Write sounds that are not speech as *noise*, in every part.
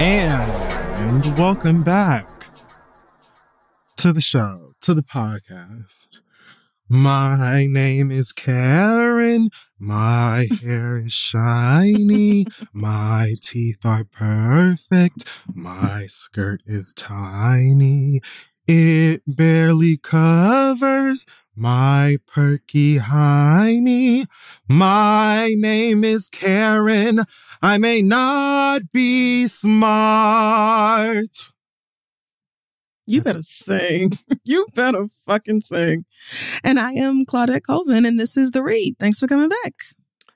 And welcome back to the show, to the podcast. My name is Karen. My hair is shiny. My teeth are perfect. My skirt is tiny. It barely covers my perky hiney. My name is Karen. I may not be smart. You better sing. *laughs* You better fucking sing. And I am Claudette Colvin, and this is The Read. Thanks for coming back.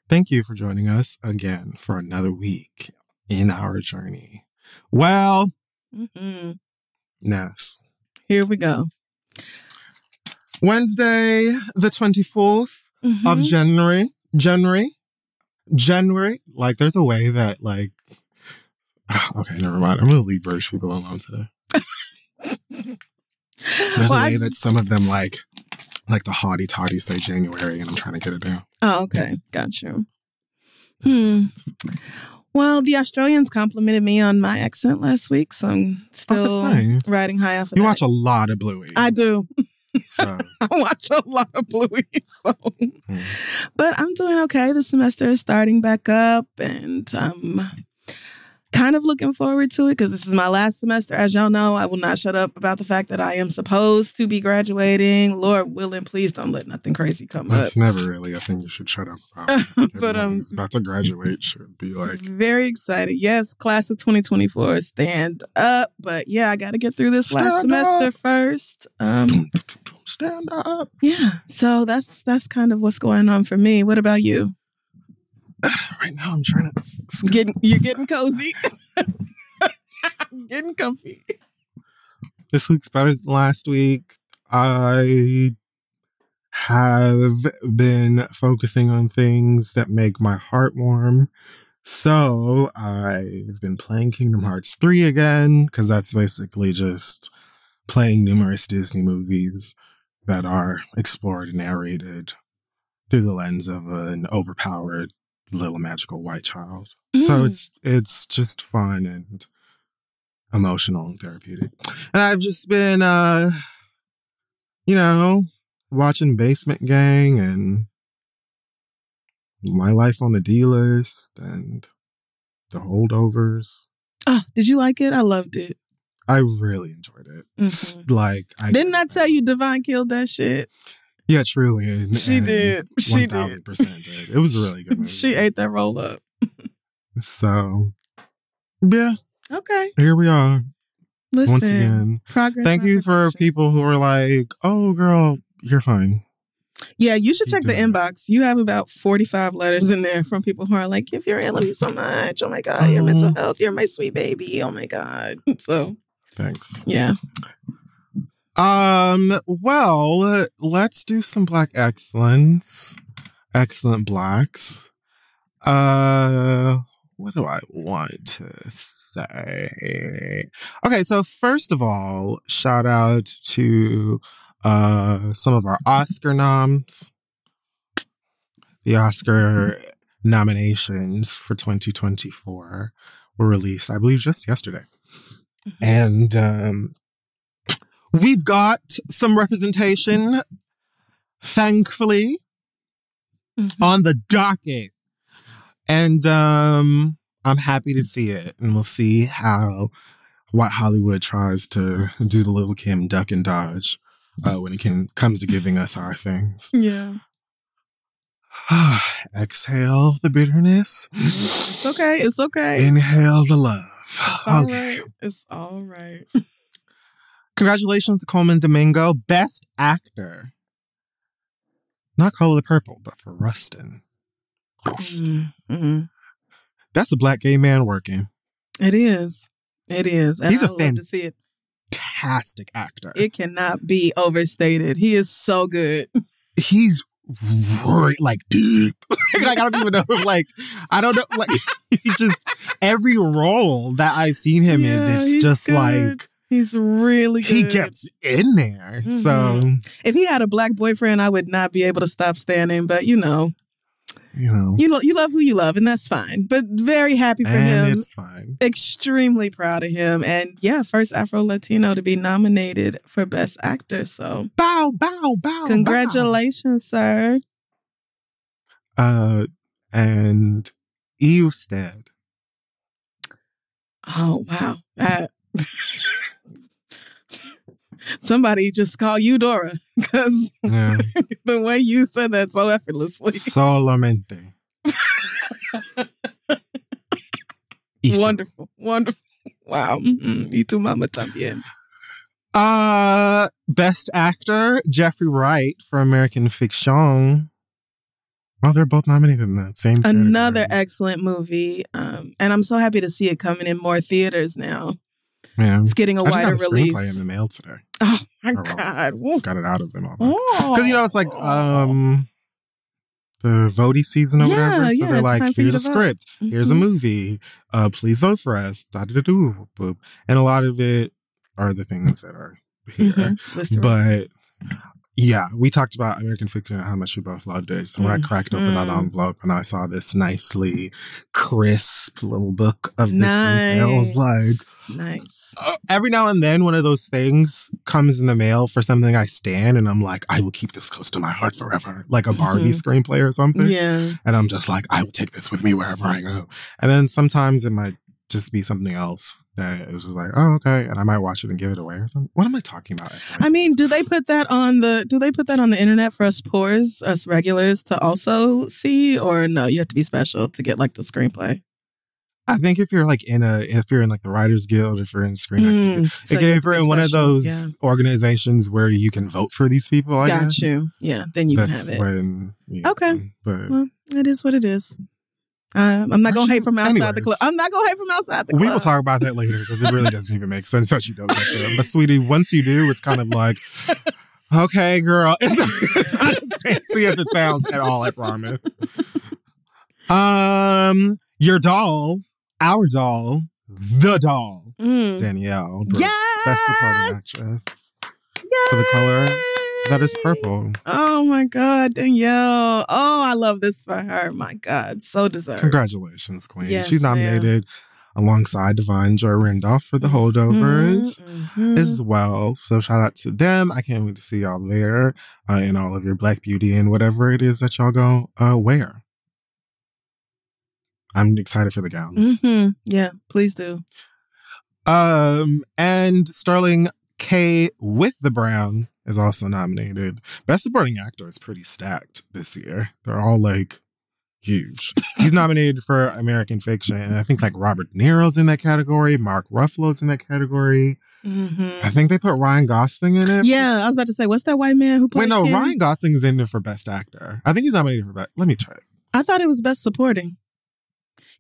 Thank you for joining us again for another week in our journey. Well, hmm Ness. Here we go. Wednesday, the 24th of Mhm. January. January. January. Like, there's a way that, like, *sighs* okay, never mind. I'm to leave British people alone today. *laughs* There's Well, a I way that some of them, like, like the haughty toddy say January, and I'm trying to get it down. Oh, okay. *laughs* Got you. Hmm. Well, the Australians complimented me on my accent last week, so I'm still nice. riding high off of that. You that. watch a lot of Bluey. I do. So, *laughs* I watch a lot of Bluey. So. Hmm. But I'm doing okay. The semester is starting back up, and I'm kind of looking forward to it because this is my last semester. As y'all know, I will not shut up about the fact that I am supposed to be graduating. Lord willing, please don't let nothing crazy come up. that's never really a thing you should shut up about. *laughs* But, um, about to graduate should be like, Very excited. Yes, class of 2024, stand up. But yeah, I got to get through this last Stand semester up. first. Um, stand up. yeah, so that's that's kind of what's going on for me. What about you? *sighs* Right now, I'm trying to. Getting you're getting cozy, *laughs* *laughs* getting comfy. This week's better than last week. I have been focusing on things that make my heart warm. So I've been playing Kingdom Hearts 3 again, because that's basically just playing numerous Disney movies that are explored and narrated through the lens of an overpowered little magical white child. So Mm. it's it's just fun and emotional and therapeutic. And I've just been uh you know, watching Basement Gang and My Life on the D List and The Holdovers. Oh, did you like it? I loved it. I really enjoyed it. Mhm. Like I Didn't I tell you Da'Vine killed that shit? Yeah, truly. And, She and did. *laughs* She 1000% did. It was a really good *laughs* movie. she ate that roll up. So yeah, Okay. here we are. Listen. Once again. progress. Thank you for people who are like, "Oh, girl, you're fine." Yeah, you should Keep check the inbox. You have about 45 letters in there from people who are like, if you're I love you so much. Oh my God, your mental Oh. health. You're my sweet baby. Oh my God. *laughs* So, Thanks. yeah. Um. Well, let's do some black excellence. Excellent blacks. Uh. What do I want to say? Okay, so first of all, shout out to uh some of our Oscar noms. the Oscar nominations for 2024 were released, I believe, just yesterday. And um, we've got some representation, thankfully, Mhm. on the docket. And um, I'm happy to see it. And we'll see how what Hollywood tries to do to Little Kim duck and dodge uh, when it can, comes to giving us our things. Yeah. *sighs* Exhale the bitterness. It's okay. It's okay. Inhale the love. It's all Okay. right. It's all right. *laughs* Congratulations to Colman Domingo, Best Actor. Not Color the Purple, but for Rustin. Mm, mm. That's a black gay man working. It is. It is. And He's a I love fan- to see it. Fantastic actor. It cannot be overstated. He is so good. He's right, like deep. *laughs* like I don't even know. Like I don't know. Like *laughs* he just every role that I've seen him Yeah, in is just good. like He's really good. he gets in there. So Mhm. If he had a black boyfriend, I would not be able to stop standing. But you know, you know, you lo- you love who you love, and that's fine. But very happy for and him. it's fine. Extremely proud of him, and yeah, first Afro Latino to be nominated for Best Actor. So Bow, bow, bow. congratulations, sir. bow. Uh, and Eusted. Oh wow. Uh, *laughs* somebody just call you Dora because Yeah, *laughs* the way you said that so effortlessly. solamente. *laughs* Wonderful, wonderful. Wow. Mm-mm. Y tu mama también. Uh, best actor Jeffrey Wright for American Fiction. Well, they're both nominated in that same. Another category. excellent movie. Um, and I'm so happy to see it coming in more theaters now. Yeah, It's getting a I just got wider a release. in the mail today. Oh my Oh, well. God. Got it out of them all. Oh. Because you know it's like um the voting season or Yeah, whatever. So yeah, they're like, time for you here's a to vote." script, here's a movie. Uh, please vote for us. Da da da do. And a lot of it are the things that are here. Mhm. But yeah, we talked about American Fiction and how much we both loved it. So when I Mm. cracked open that Mm. envelope and I saw this nicely crisp little book of this, nice. thing, I was like, nice. uh, every now and then one of those things comes in the mail for something I stand and I'm like, I will keep this close to my heart forever, like a Barbie Mhm. screenplay or something. Yeah. And I'm just like, I will take this with me wherever I go. And then sometimes in might just be something else that is just like, oh, okay. And I might watch it and give it away or something. What am I talking about? I mean, do they put that on the do they put that on the internet for us poors, us regulars to also see? Or no, you have to be special to get like the screenplay. I think if you're like in a, if you're in like the Writers Guild, if you're in Screen Mm, so you have if you're in one of those Yeah. organizations where you can vote for these people, I Got guess. you. Yeah, then you can have it. when. yeah, Okay. But Well, it is what it is. Um, I'm not gonna Actually, hate from outside the club. I'm not gonna hate from outside the club. we will talk about that later because it really doesn't even make sense that you don't get there. But sweetie, once you do, it's kind of like, okay, girl, *laughs* it's not, it's not as fancy as it sounds at all. I promise. Um, your doll, our doll, the doll, Mm. Danielle, Brooks, Yes! best supporting actress for the color that is purple. Oh my God, Danielle. Oh, I love this for her. My God, so deserved. Congratulations, Queen. Yes, She's ma'am. nominated alongside Da'Vine Joy Randolph for the holdovers. Mhm. as well. So shout out to them. I can't wait to see y'all there uh, in all of your Black Beauty and whatever it is that y'all go uh, wear. I'm excited for the gowns. Mhm. Yeah, please do. Um, and Sterling K with the Brown is also nominated. Best Supporting Actor is pretty stacked this year. They're all like huge. *laughs* He's nominated for American Fiction, and I think like Robert De Niro's in that category. Mark Ruffalo's in that category. Mhm. I think they put Ryan Gosling in it. Yeah, I was about to say, what's that white man who played? Wait, no, Ken? Ryan Gosling is in it for Best Actor. I think he's nominated for Best. Let me check. I thought it was best supporting.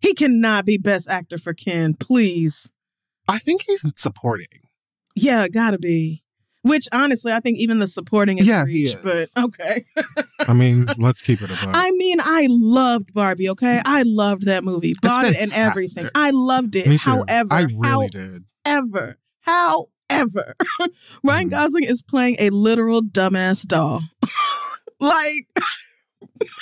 He cannot be best actor for Ken, please. I think he's supporting. Yeah, gotta be. Which honestly, I think even the supporting is Yeah, reach, but okay. I mean, *laughs* let's keep it above. I mean, I loved Barbie, okay? I loved that movie. Bought it and everything. I loved it. However, I really did. however, however, *laughs* Ryan Mhm. Gosling is playing a literal dumbass doll. *laughs* like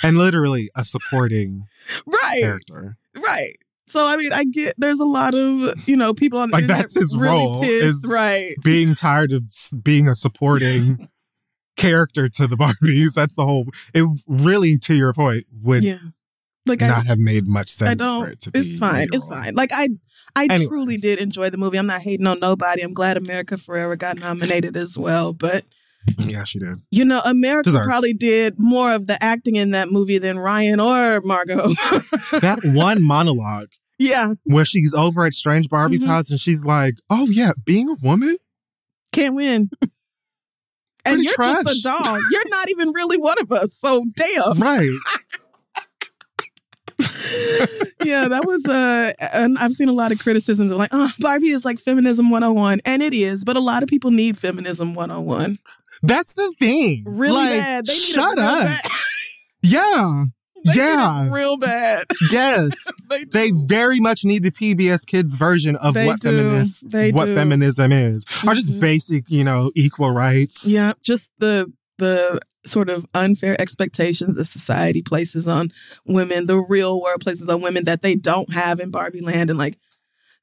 and literally a supporting right, character. right. So I mean, I get there's a lot of you know people on the Like, that's his really role, pissed, is- right? Being tired of being a supporting character to the Barbies. That's the whole. It really, to your point, would Yeah, like I, not have made much sense I don't. it to be. It's fine. It's fine. Like I, I Anyway. truly did enjoy the movie. I'm not hating on nobody. I'm glad America Ferrera got nominated as well. But Yeah, she did. you know, America Deserved. probably did more of the acting in that movie than Ryan or Margot. *laughs* That one monologue yeah, where she's over at Strange Barbie's Mhm. house and she's like, "Oh yeah, being a woman." can't win. *laughs* And you're trash. just a dog. You're not even really one of us. So damn. Right. *laughs* yeah, that was uh and I've seen a lot of criticisms of like, oh, Barbie is like feminism 101. And it is, but a lot of people need feminism 101. That's the thing. Really Like, bad. They shut up. Bad. *laughs* Yeah. They need yeah. real bad. *laughs* Yes. *laughs* they, They very much need the PBS Kids version of They what do. feminist They what do. feminism is. Or just mm-hmm. basic, you know, equal rights. Yeah, just the the sort of unfair expectations that society places on women, the real world places on women that they don't have in Barbie land and like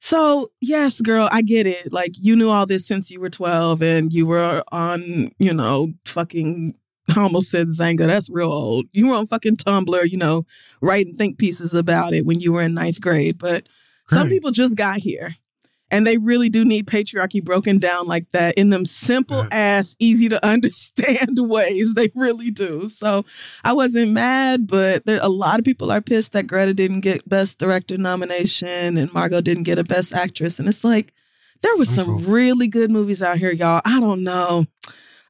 so yes, girl, I get it. Like you knew all this since you were 12 and you were on, you know, fucking I almost said Xanga. That's real old. You were on fucking Tumblr, you know, writing think pieces about it when you were in ninth grade. But some people just got here. And they really do need patriarchy broken down like that in them simple ass, easy to *laughs* understand ways. They really do. So I wasn't mad, but there, a lot of people are pissed that Greta didn't get Best Director nomination and Margot didn't get a Best Actress. And it's like, there was some Mhm. really good movies out here, y'all. I don't know.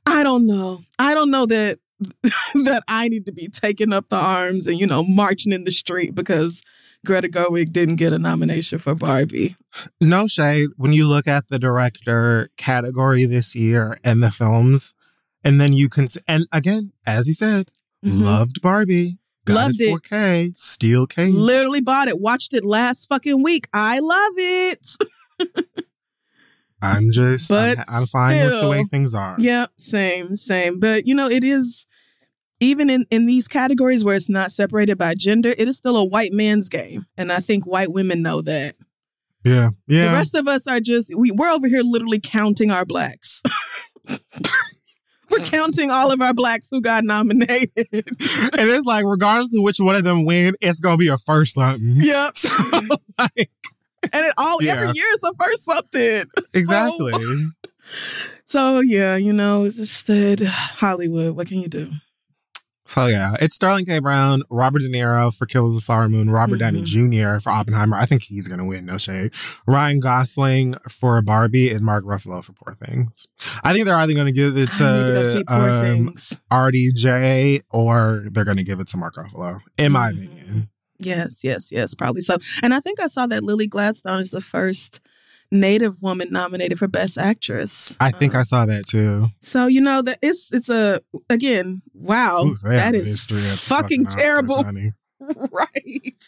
I don't know. I don't know that *laughs* that I need to be taking up the arms and you know marching in the street because Greta Gerwig didn't get a nomination for Barbie. No shade. When you look at the director category this year and the films, and then you can, and again, as you said, Mhm. loved Barbie. Loved it. it. 4K. Steel case. Literally bought it. Watched it last fucking week. I love it. I'm just, I'm, But I'm fine with the way things are. Yep, same, same. But you know, it is even in in these categories where it's not separated by gender, it is still a white man's game, and I think white women know that. Yeah. Yeah. The rest of us are just we we're over here literally counting our blacks. *laughs* we're counting all of our blacks who got nominated. and it's like, regardless of which one of them win, it's going to be a first something. yep. *laughs* Like, And it all every year is a first something. *laughs* So- exactly. So, yeah, you know, it's just that Hollywood. What can you do? So yeah, it's Sterling K. Brown, Robert De Niro for Killers of the Flower Moon, Robert Downey Jr. for Oppenheimer. I think he's gonna win, no shade. Ryan Gosling for Barbie and Mark Ruffalo for Poor Things. I think they're either gonna give it to to um, RDJ or they're gonna give it to Mark Ruffalo, in my Mhm. opinion. Yes, yes, yes, probably so. And I think I saw that Lily Gladstone is the first Native woman nominated for Best Actress. I think Um, I saw that too. So you know that it's it's a again wow Ooh, that is of fucking terrible *laughs* honey. right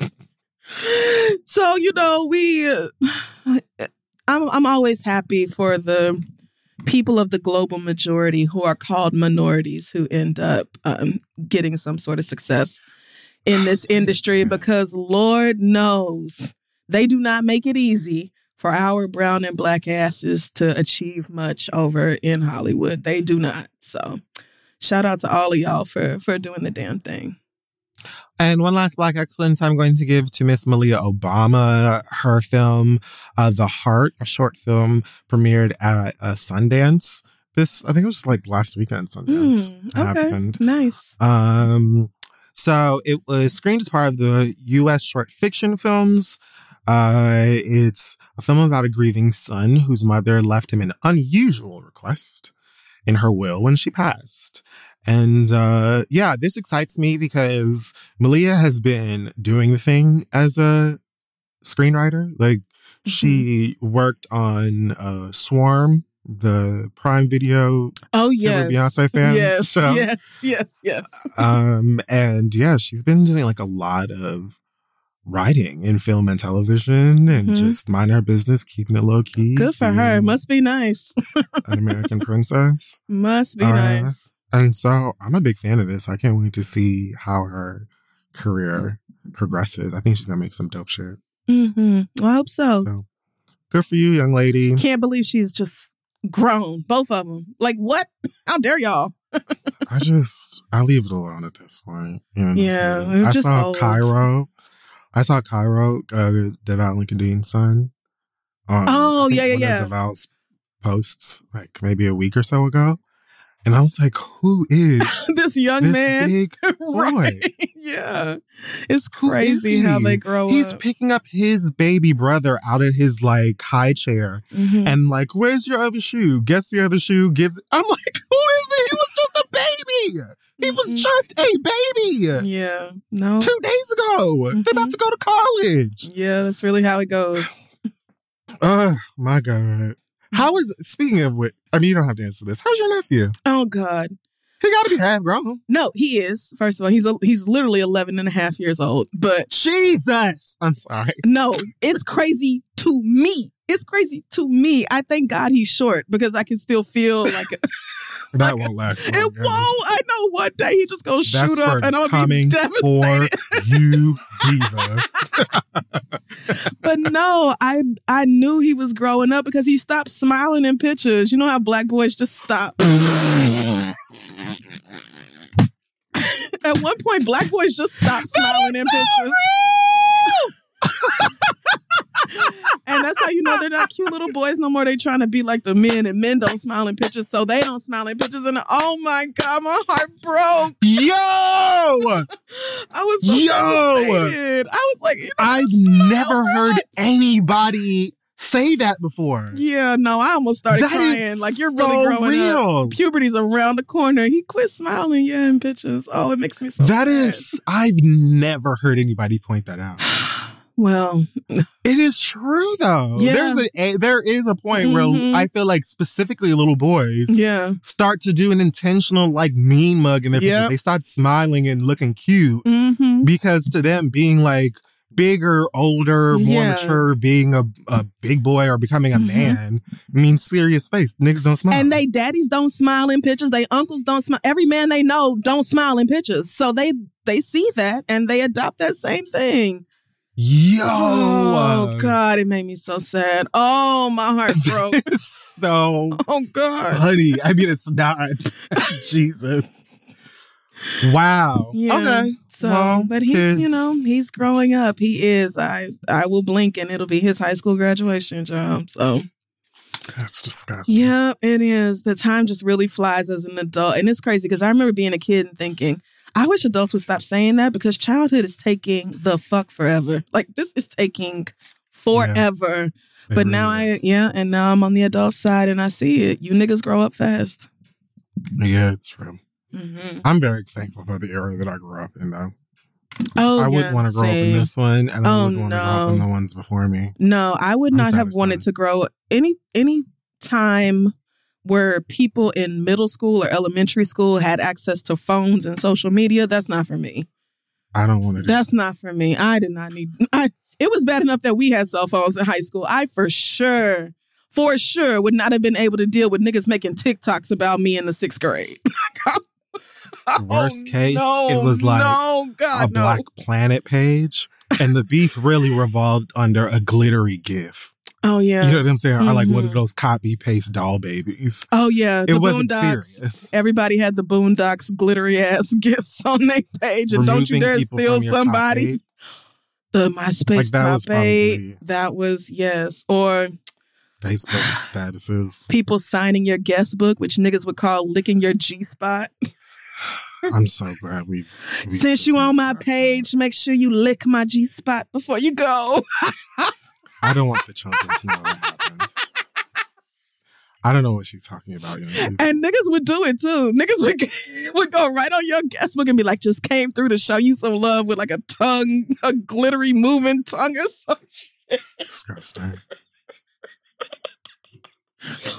right. *laughs* so you know we uh, *sighs* I'm I'm always happy for the people of the global majority who are called minorities who end up um, getting some sort of success in this *sighs* industry because Lord knows they do not make it easy for our brown and black asses to achieve much over in Hollywood. They do not. So shout out to all of y'all for for doing the damn thing. And one last Black excellence I'm going to give to Miss Malia Obama. Her film, uh, The Heart, a short film, premiered at uh, Sundance. This, I think it was like last weekend, Sundance Hmm, okay. happened. Nice. Um, so it was screened as part of the U.S. short fiction films. Uh, it's a film about a grieving son whose mother left him an unusual request in her will when she passed. And uh, yeah, this excites me because Malia has been doing the thing as a screenwriter. Like she worked on uh, Swarm, the Prime Video Oh yes. Beyonce fan Yes, show. yes, yes, yes. um and yeah she's been doing like a lot of writing in film and television and Mhm. just mind our business keeping it low key Good for her. Must be nice. an american *laughs* princess Must be Uh, nice. And so I'm a big fan of this. I can't wait to see how her career progresses. I think she's gonna make some dope shit. hmm I hope so. So good for you, young lady. Can't believe she's just grown, both of them. Like what? How dare y'all? I just I leave it alone at this point. You know Yeah, I saw old. Cairo. I saw Cairo, uh, Deval Lincoln Dean's son. Um, Oh, yeah, yeah, yeah. Deval's posts like maybe a week or so ago, and I was like, "Who is *laughs* this young this man. big *laughs* right. yeah. It's crazy how they grow He's up. picking up his baby brother out of his like high chair Mhm. and like, where's your other shoe? Gets the other shoe, gives. I'm like, *laughs* who is it? He was baby. He was Mhm. just a baby Yeah. No. two days ago. They're about Mhm. to go to college. Yeah, that's really how it goes. Oh *sighs* my god. How is speaking of which? I mean, you don't have to answer this. How's your nephew? Oh God. He got to be half grown. No, he is. First of all, he's a, he's literally 11 and a half years old. But Jesus. I'm sorry. *laughs* no, it's crazy to me. It's crazy to me. I thank God he's short because I can still feel like *laughs* That won't last. it long, won't. I know one day he just gonna That shoot up and is I'll be devastated. for you, diva. *laughs* *laughs* but no, I I knew he was growing up because he stopped smiling in pictures. You know how black boys just stop. *laughs* At one point, black boys just stopped smiling in pictures. And that's how you know they're not cute little boys no more. They trying to be like the men, and men don't smile in pictures, so they don't smile in pictures. And oh my god, my heart broke. Yo! *laughs* I was so Yo! devastated. I was like, you know, I've never so heard anybody say that before. Yeah, no, I almost started That crying. Like you're so really growing up. real. Puberty's around the corner. He quit smiling, yeah, in pictures. Oh, it makes me so That sad. is, I've never heard anybody point that out. *sighs* *sighs* *sighs* well, *laughs* It is true though. Yeah. There's a, there is a point Mhm. where I feel like specifically little boys yeah. start to do an intentional like mean mug in their Yep. pictures. They start smiling and looking cute Mm-hmm. because to them being like bigger, older, more Yeah. mature, being a, a big boy or becoming a Mhm. man means serious face. Niggas don't smile. And they daddies don't smile in pictures. They uncles don't smile. Every man they know don't smile in pictures. So they they see that and they adopt that same thing. Yo, Oh God, it made me so sad. Oh, my heart *laughs* broke. so oh God. honey. I mean, it's not. *laughs* Jesus. Wow. Yeah. Okay. So, Well, but he's you know he's growing up. He is. I I will blink and it'll be his high school graduation job. So That's disgusting. yeah, it is. The time just really flies as an adult, and it's crazy because I remember being a kid and thinking. I wish adults would stop saying that because childhood is taking the fuck forever. Like this is taking forever. It but now really I yeah, and now I'm on the adult side and I see it. You niggas grow up fast. Yeah, it's true. hmm I'm very thankful for the era that I grew up in, though. Oh, I yeah, wouldn't want to grow up in this one, and I Oh, wouldn't want to grow up in the ones before me. No, I would I'm not sad have wanted to grow any any time where people in middle school or elementary school had access to phones and social media. That's not for me. I don't want to. do That's not for me. I did not need. I. It was bad enough that we had cell phones in high school. I for sure, for sure, would not have been able to deal with niggas making TikToks about me in the sixth grade. *laughs* Oh, Worst Oh, case, no, it was like no, a God, no. Black Planet page, and the beef really revolved under a glittery GIF. Oh yeah. You know what I'm saying? Or like one of Mhm. those copy paste doll babies. oh yeah. It The wasn't Boondocks. serious. Everybody had the Boondocks glittery ass *laughs* gifts on their page, and don't you dare steal from your top somebody. The MySpace Like, that top was eight. That was yes, or Facebook statuses. *sighs* people signing your guest book, which niggas would call licking your G spot. *laughs* I'm so glad we. Since you on my page, make sure you lick my G spot before you go. *laughs* I don't want the children to know that happened. I don't know what she's talking about. young people. And niggas would do it too. Niggas would, *laughs* would go right on your guest book and be like, just came through to show you some love with like a tongue, a glittery moving tongue or something. *laughs* Disgusting.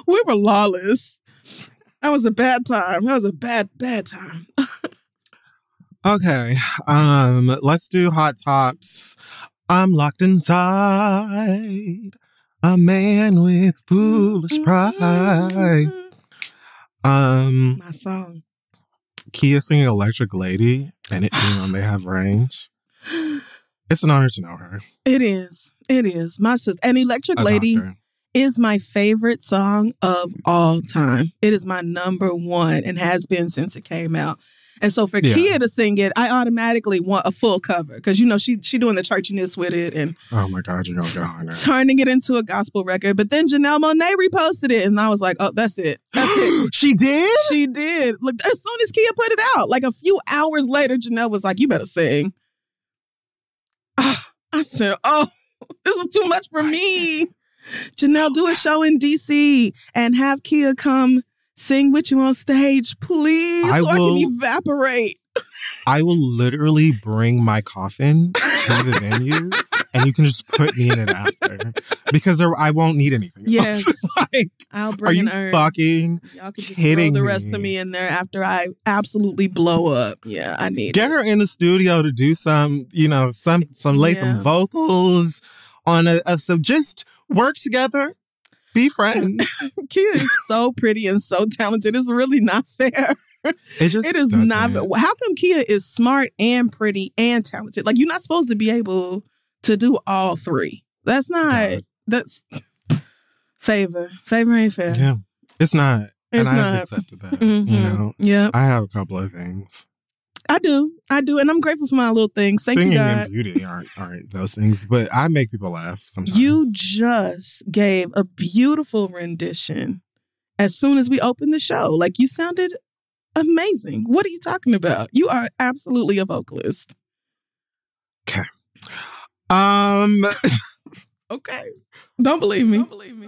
We were lawless. That was a bad time. That was a bad, bad time. *laughs* Okay. Um, let's do hot tops. I'm locked inside. A man with foolish pride. Um, My song. Kia singing Electric Lady and it being on They Have Range. It's an honor to know her. It is. It is. My sister and Electric I Lady her. is my favorite song of all time. It is my number one and has been since it came out. And so for Yeah. Kia to sing it, I automatically want a full cover because you know she she doing the churchiness with it and Oh my God, you're gonna get on her. turning it into a gospel record. But then Janelle Monáe reposted it, and I was like, oh, that's it. That's it. *gasps* she did? She did. Look, as soon as Kia put it out, like a few hours later, Janelle was like, "You better sing." Ah, I said, "Oh, *laughs* this is too much for me." Janelle, do a show in DC and have Kia come sing with you on stage, please, I so I can evaporate. I will literally bring my coffin to the venue and you can just put me in it after. Because there, I won't need anything. Yes. *laughs* like, I'll are bring you an fucking Y'all can just throw the rest me? of me in there after I absolutely blow up. Yeah, I need get it. her in the studio to do some, you know, some some lay some vocals on a, a so just work together, be friends. Kia is so pretty and so talented. It's really not fair. It just It is not. How come Kia is smart and pretty and talented? Like you're not supposed to be able to do all three. That's not. God. That's favor. Favor ain't fair. Yeah, it's not. It's and I've not. accepted that. Mhm. You know, Yeah, I have a couple of things. I do. I do, and I'm grateful for my little things. Thank Singing you, and God. beauty aren't aren't those things, but I make people laugh sometimes. You just gave a beautiful rendition as soon as we opened the show. Like you sounded amazing. What are you talking about? You are absolutely a vocalist. Okay. Um *laughs* Okay. Don't believe me. Don't believe me.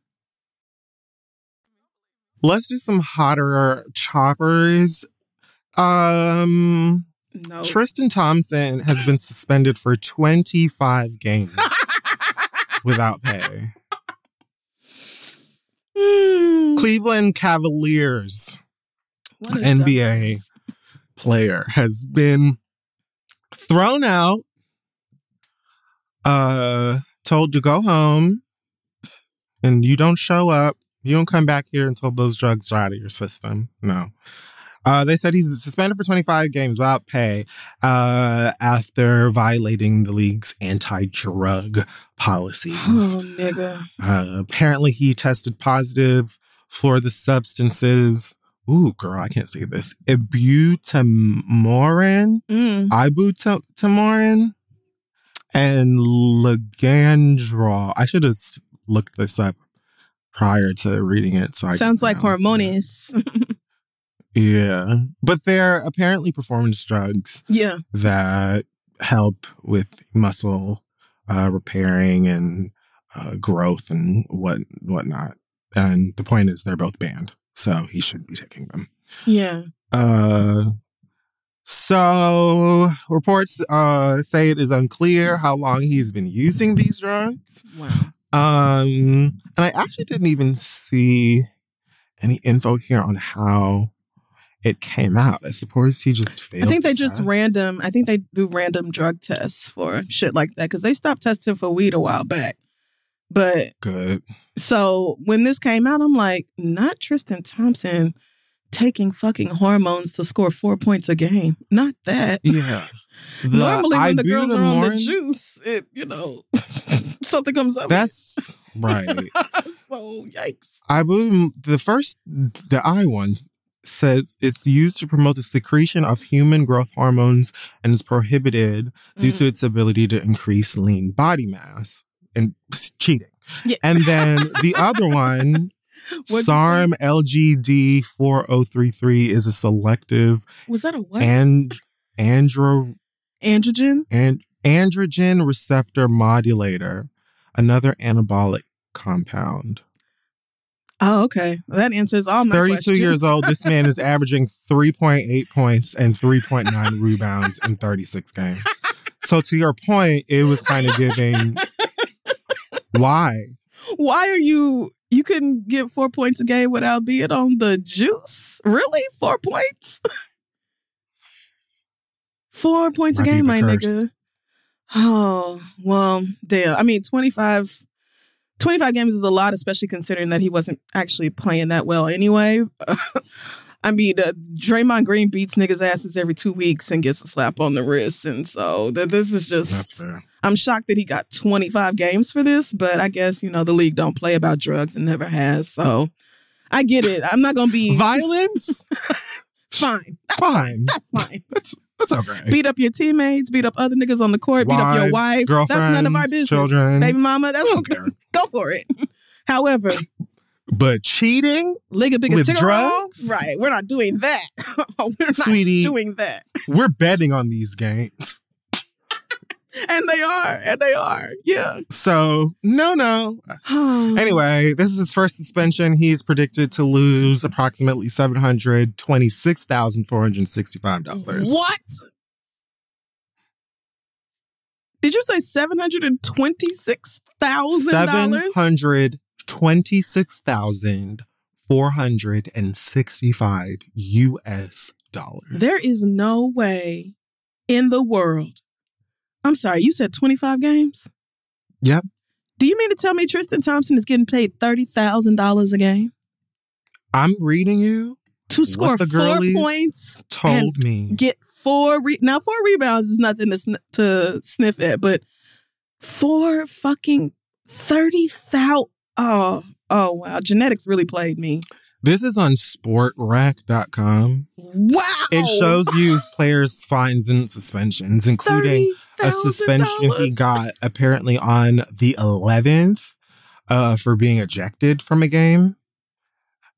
Let's do some hotter choppers. Um No. Tristan Thompson has been suspended for 25 games *laughs* without pay. Hmm. Cleveland Cavaliers NBA dumbass. player has been thrown out, uh, told to go home, and you don't show up. You don't come back here until those drugs are out of your system. No. Uh, they said he's suspended for 25 games without pay uh, after violating the league's anti-drug policies. Oh, nigga. Uh, apparently, he tested positive for the substances. Ooh, girl, I can't say this. Ibutamoren, Mm. ibutamoren, and Ligandrol. I should have looked this up prior to reading it. So I Sounds like harmonious. Yeah, but they're apparently performance drugs yeah. that help with muscle uh, repairing and uh, growth and what whatnot. And the point is, they're both banned, so he should be taking them. Yeah. Uh, so reports uh, say it is unclear how long he's been using these drugs. Wow. Um, and I actually didn't even see any info here on how it came out. I suppose he just failed. I think they the just test. random. I think they do random drug tests for shit like that because they stopped testing for weed a while back. But Good. so when this came out, I'm like, not Tristan Thompson taking fucking hormones to score four points a game. Not that. Yeah. The Normally, when the girls are on the juice, it you know *laughs* something comes up. That's right. *laughs* so yikes. I believe the first, the I one says it's used to promote the secretion of human growth hormones and is prohibited due Mm. to its ability to increase lean body mass and cheating. Yeah. And then the other *laughs* one, What'd? SARM LGD 4033 is a selective was that a what? and andro Androgen? and androgen receptor modulator, another anabolic compound. Oh, okay. That answers all my 32 questions. years old, this man is *laughs* averaging 3.8 points and 3.9 rebounds in 36 games. So to your point, it was kind of giving *laughs* why? Why are you? You couldn't get four points a game without being on the juice. Really, four points? *laughs* four points Might a game, my nigga. Oh well, damn. I mean, 25, 25 games is a lot, especially considering that he wasn't actually playing that well anyway. *laughs* I mean, uh, Draymond Green beats niggas' asses every two weeks and gets a slap on the wrist, and so th- this is just. That's. I'm shocked that he got 25 games for this, but I guess, you know, the league don't play about drugs and never has. So I get it. I'm not going to be Violence? *laughs* fine. Fine. That's fine. That's that's okay. Beat up your teammates, beat up other niggas on the court, beat up your wife. That's none of our business. children. Baby mama, that's care. *laughs* go for it. *laughs* However, But cheating, Liga Big With drugs? Right. We're not doing that. *laughs* we're not Sweetie. doing that. we're betting on these games. And they are. And they are. Yeah. So, no, no. *sighs* Anyway, this is his first suspension. He's predicted to lose approximately $726,465. What? Did you say seven hundred and twenty-six thousand dollars? 726,465 US dollars. There is no way in the world. I'm sorry, you said twenty-five games. Yep. Do you mean to tell me Tristan Thompson is getting paid thirty thousand dollars a game I'm reading you to score four points told me. get four? Re- now, four rebounds is nothing to sn- to sniff at, but four fucking thirty thousand. Oh, oh wow! Genetics really played me. This is on spotrac.com. Wow! It shows you players' fines and suspensions, including a suspension he got apparently on the 11th uh, for being ejected from a game.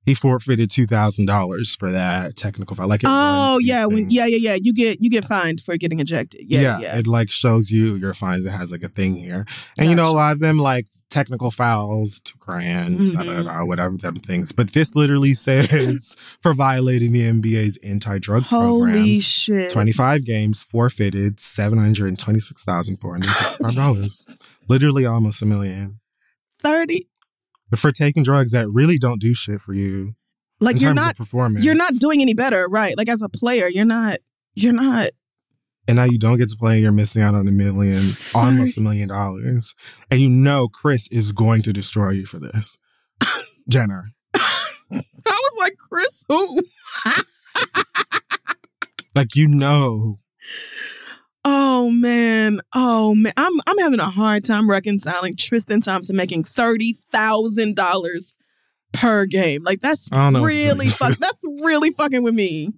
He forfeited two thousand dollars for that technical foul. Like, it Oh yeah, when, yeah, yeah, yeah. You get you get fined for getting ejected. Yeah, yeah. yeah. It like shows you your fines. It has like a thing here, and you know a lot of them like technical fouls, two grand, da, da, Mhm. da, whatever of things. But this literally *laughs* says for violating the NBA's anti-drug Holy program. shit! 25 games forfeited $726,465. Literally almost a million. thirty. But for taking drugs that really don't do shit for you. Like you're not of performance. you're not doing any better, right? Like as a player, you're not you're not. And now you don't get to play, you're missing out on a million, *laughs* almost a million dollars. And you know Kris is going to destroy you for this. *laughs* Jenner. *laughs* I was like, Kris, who? Like you know. Oh man, oh man, I'm I'm having a hard time reconciling Tristan Thompson making thirty thousand dollars per game. Like that's I don't know what to really fuck. *laughs* That's really fucking with me.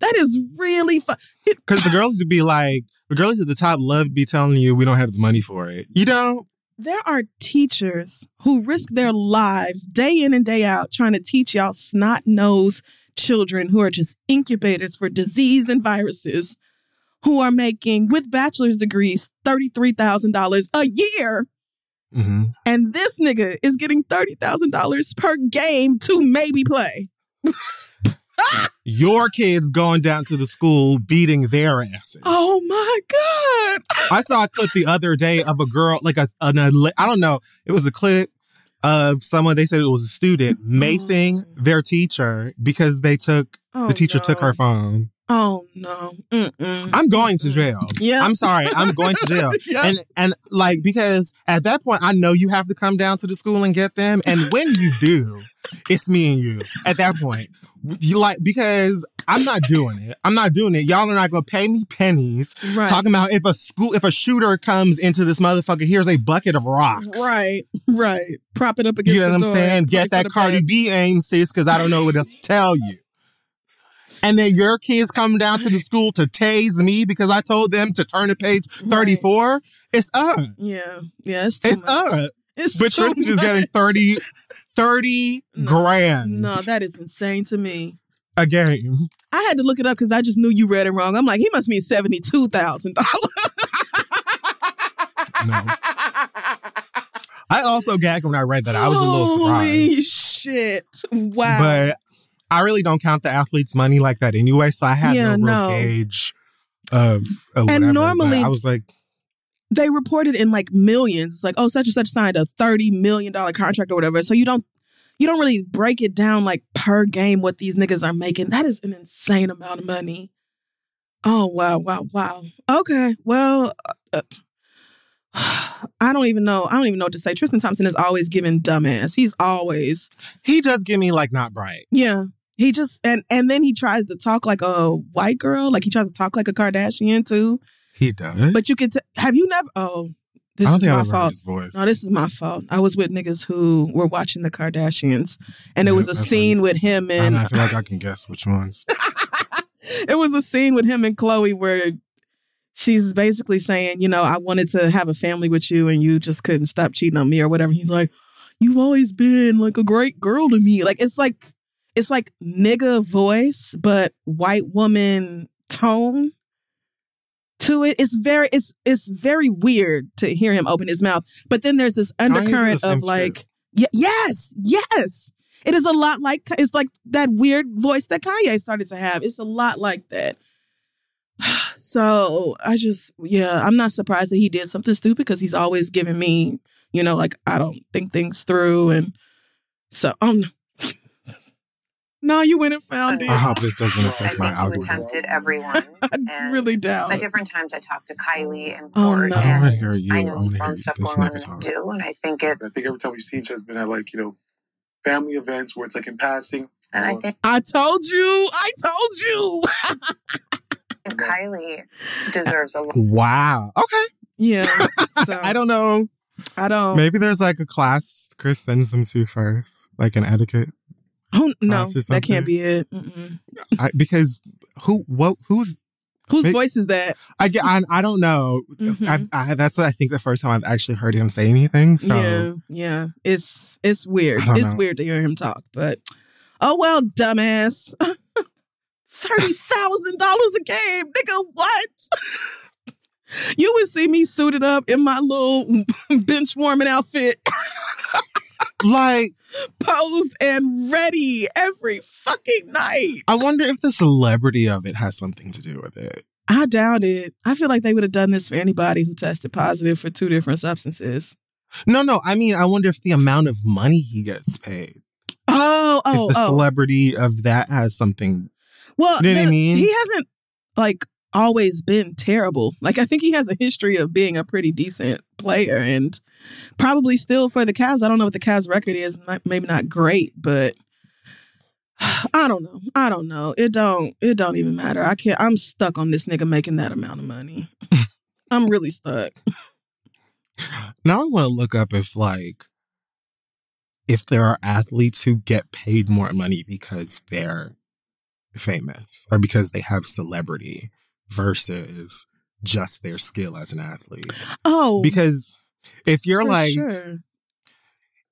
That is really fuck. Because the girls would be like, the girls at the top love to be telling you we don't have the money for it. You know? There are teachers who risk their lives day in and day out trying to teach y'all snot nosed children who are just incubators for disease and viruses who are making, with bachelor's degrees, $33,000 a year. hmm And this nigga is getting $30,000 per game to maybe play. Your kids going down to the school beating their asses. Oh my God. I saw a clip the other day of a girl, like a, an, I don't know, it was a clip of someone, they said it was a student macing their teacher because they took, Oh, the teacher took her phone. Oh no. Mm-mm. I'm going to jail. Yeah. I'm sorry, I'm going to jail. *laughs* Yeah. And and like because at that point I know you have to come down to the school and get them. And when you do, it's me and you. At that point. You like because I'm not doing it. I'm not doing it. Y'all are not gonna pay me pennies Right. talking about if a school if a shooter comes into this motherfucker, here's a bucket of rocks. Right, right. Prop it up against. You know what I'm door saying? Get that Cardi. B aim, sis, because I don't know what else to tell you. And then your kids come down to the school to tase me because I told them to turn to page 34. It's up. Yeah, yeah. It's too It's up. It's But Tristan is getting 30, 30 *laughs* No, grand No, that is insane to me. a game. I had to look it up because I just knew you read it wrong. I'm like, he must mean seventy two thousand *laughs* No. dollars. I also gagged when I read that. I was a little surprised. Holy shit! Wow. But I really don't count the athlete's money like that anyway. So I had Yeah, no real no. gauge of, of And whatever. Normally- I was like, they reported in like millions. It's like, oh, such and such signed a thirty million dollar contract or whatever. So you don't you don't really break it down like per game what these niggas are making. That is an insane amount of money. Oh wow, wow, wow. Okay, well, uh, *sighs* I don't even know. I don't even know what to say. Tristan Thompson is always giving dumbass. He's always he does give me like not bright. yeah. He just and and then he tries to talk like a white girl, like he tries to talk like a Kardashian too. He does. But you can t- have you never? Oh, this I is my I've ever heard fault. No, this is my fault. I was with niggas who were watching the Kardashians, and it Yeah, was a scene fine. with him and and I feel like I can guess which ones. *laughs* it was a scene with him and Khloé where she's basically saying, you know, I wanted to have a family with you, and you just couldn't stop cheating on me or whatever. He's like, you've always been like a great girl to me. Like it's like it's like nigga voice, but white woman tone to it. It's very it's it's very weird to hear him open his mouth. But then there's this undercurrent of like, y- yes, yes. It is a lot like it's like that weird voice that Kanye started to have. It's a lot like that. *sighs* So I just, yeah, I'm not surprised that he did something stupid because he's always giving me, you know, like I don't think things through, and so um, no, you went and found it. I hope this doesn't I affect think my you algorithm. attempted everyone. *laughs* I and really doubt. At different times, I talked to Kylie and Oh, Court, no. I don't wanna hear you. I I know wanna you've hear stuff going on talk. too, and I think it. I think every time we see each other, it's been at like, you know, family events where it's like in passing. And I think I told you. I told you. Kylie deserves a *laughs* lot. Wow. Okay. yeah. *laughs* So I don't know. I don't. Maybe there's like a class Kris sends them to first, like an etiquette. Oh no, that can't be it. I, because who? What? Who's? Whose Maybe- voice is that? I get. I, I don't know. Mhm. I, I, that's I think the first time I've actually heard him say anything. So Yeah, yeah. It's it's weird. It's know. weird to hear him talk, but oh well, dumbass. *laughs* Thirty thousand dollars a game, nigga. What? *laughs* you would see me suited up in my little *laughs* bench warming outfit, like posed and ready every fucking night. I wonder if the celebrity of it has something to do with it. I doubt it. I feel like they would have done this for anybody who tested positive for two different substances. No, no. I mean, I wonder if the amount of money he gets paid, Oh, oh, if the oh. celebrity of that has something. Well, You know what I mean? He hasn't like always been terrible. Like I think he has a history of being a pretty decent player and probably still for the Cavs. I don't know what the Cavs record is. Maybe not great, but *sighs* I don't know. I don't know. It don't. It don't even matter. I can't. I'm stuck on this nigga making that amount of money. *laughs* I'm really stuck. Now I want to look up if like if there are athletes who get paid more money because they're famous or because they have celebrity versus just their skill as an athlete. Oh, Because if you're like sure.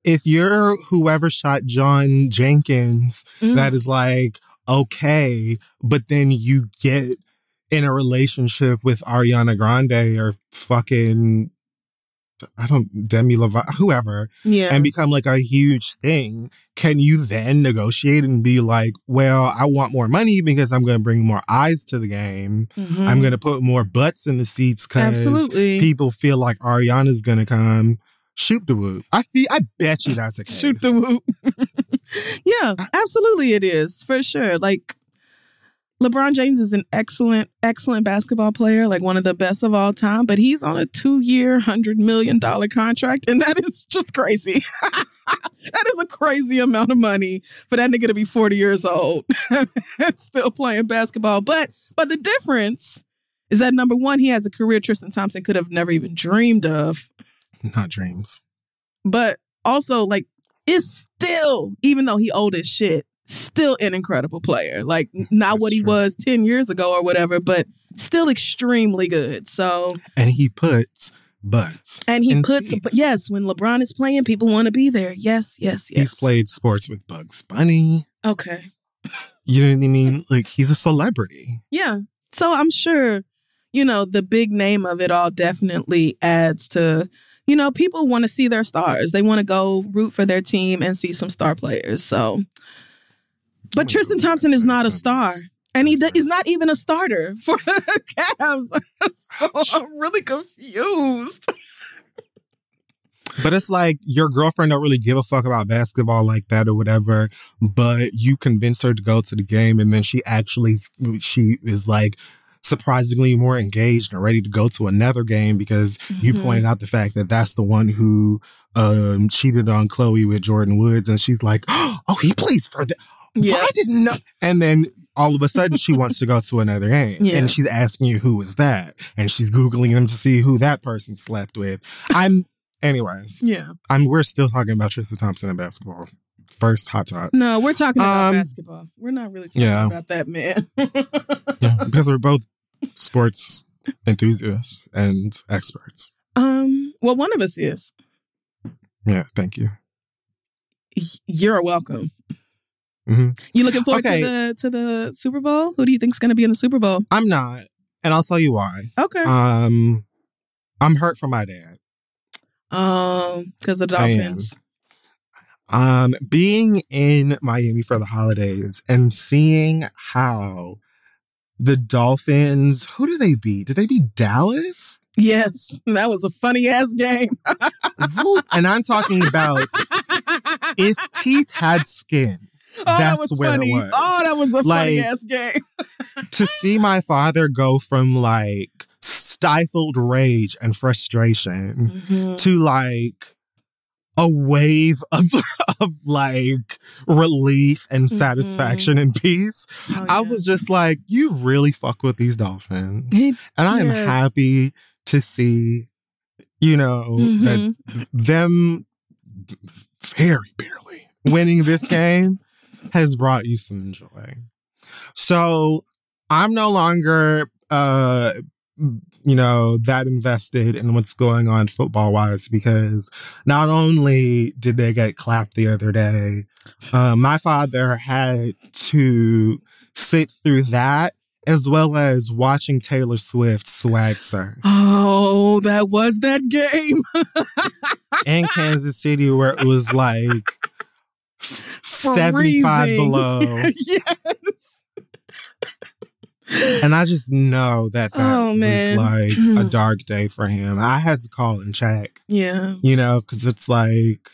if you're whoever shot John Jenkins Mm. that is like okay, but then you get in a relationship with Ariana Grande or fucking I don't Demi Lovato, whoever, yeah. and become like a huge thing. Can you then negotiate and be like, well, I want more money because I'm going to bring more eyes to the game. Mhm. I'm going to put more butts in the seats because people feel like Ariana's going to come. Shoot the whoop. I feel. I bet you that's a case. *laughs* shoot the whoop. *laughs* yeah, absolutely, it is for sure. Like LeBron James is an excellent, excellent basketball player, like one of the best of all time. But he's on a two-year, hundred million dollar contract, and that is just crazy. *laughs* that is a crazy amount of money for that nigga to be forty years old *laughs* and still playing basketball. But but the difference is that number one, he has a career Tristan Thompson could have never even dreamed of Not dreams. but also like it's still even though he old as shit still an incredible player like not That's what he true. was 10 years ago or whatever but still extremely good so And he puts butts. and he puts seats. yes when lebron is playing people want to be there yes yes yes He's played sports with Bugs Bunny. okay You know what I mean? Like he's a celebrity. yeah so i'm sure you know the big name of it all definitely adds to you know people want to see their stars they want to go root for their team and see some star players so But Tristan Thompson is not a star. And he is not even a starter *laughs* for the Cavs. *laughs* so I'm really confused. *laughs* But it's like your girlfriend don't really give a fuck about basketball like that or whatever. But you convince her to go to the game, and then she actually she is like surprisingly more engaged and ready to go to another game because you Mhm. pointed out the fact that that's the one who um cheated on Khloé with Jordyn Woods, and she's like, *gasps* "Oh, he plays for the." Yeah. I didn't know. And then all of a sudden, she wants to go to another game, Yeah. and she's asking you who was that, and she's googling them to see who that person slept with. I'm, anyways. Yeah. I'm. We're still talking about Tristan Thompson and basketball. First hot top. No, we're talking about Um, basketball. We're not really talking yeah. about that man. *laughs* Yeah, because we're both sports enthusiasts and experts. um, well, one of us is. Yeah, thank you. You're welcome. Mhm. You looking forward Okay. to the to the Super Bowl? Who do you think's going to be in the Super Bowl? I'm not, and I'll tell you why. Okay. Um, I'm hurt for my dad. Um, because the Dolphins. Um, being in Miami for the holidays and seeing how the Dolphins, who did they beat? Did they beat Dallas? Yes, that was a funny ass game. And I'm talking about *laughs* if teeth had skin. Oh, that was funny. was. Oh, that was a funny ass game. *laughs* to see my father go from like stifled rage and frustration Mhm. to like a wave of *laughs* of like relief and satisfaction and peace. Oh, I yeah. was just like, you really fuck with these dolphins. He- And I am Yeah. happy to see, you know, that Mhm. them very barely winning this game has brought you some joy. So I'm no longer uh you know that invested in what's going on football wise because not only did they get clapped the other day, uh, my father had to sit through that as well as watching Taylor Swift swag surf Oh, that was that game. in Kansas City where it was like 75 Freezing. below. *laughs* yes. And I just know that that Oh, was like *clears throat* a dark day for him. I had to call and check, Yeah. you know, because it's like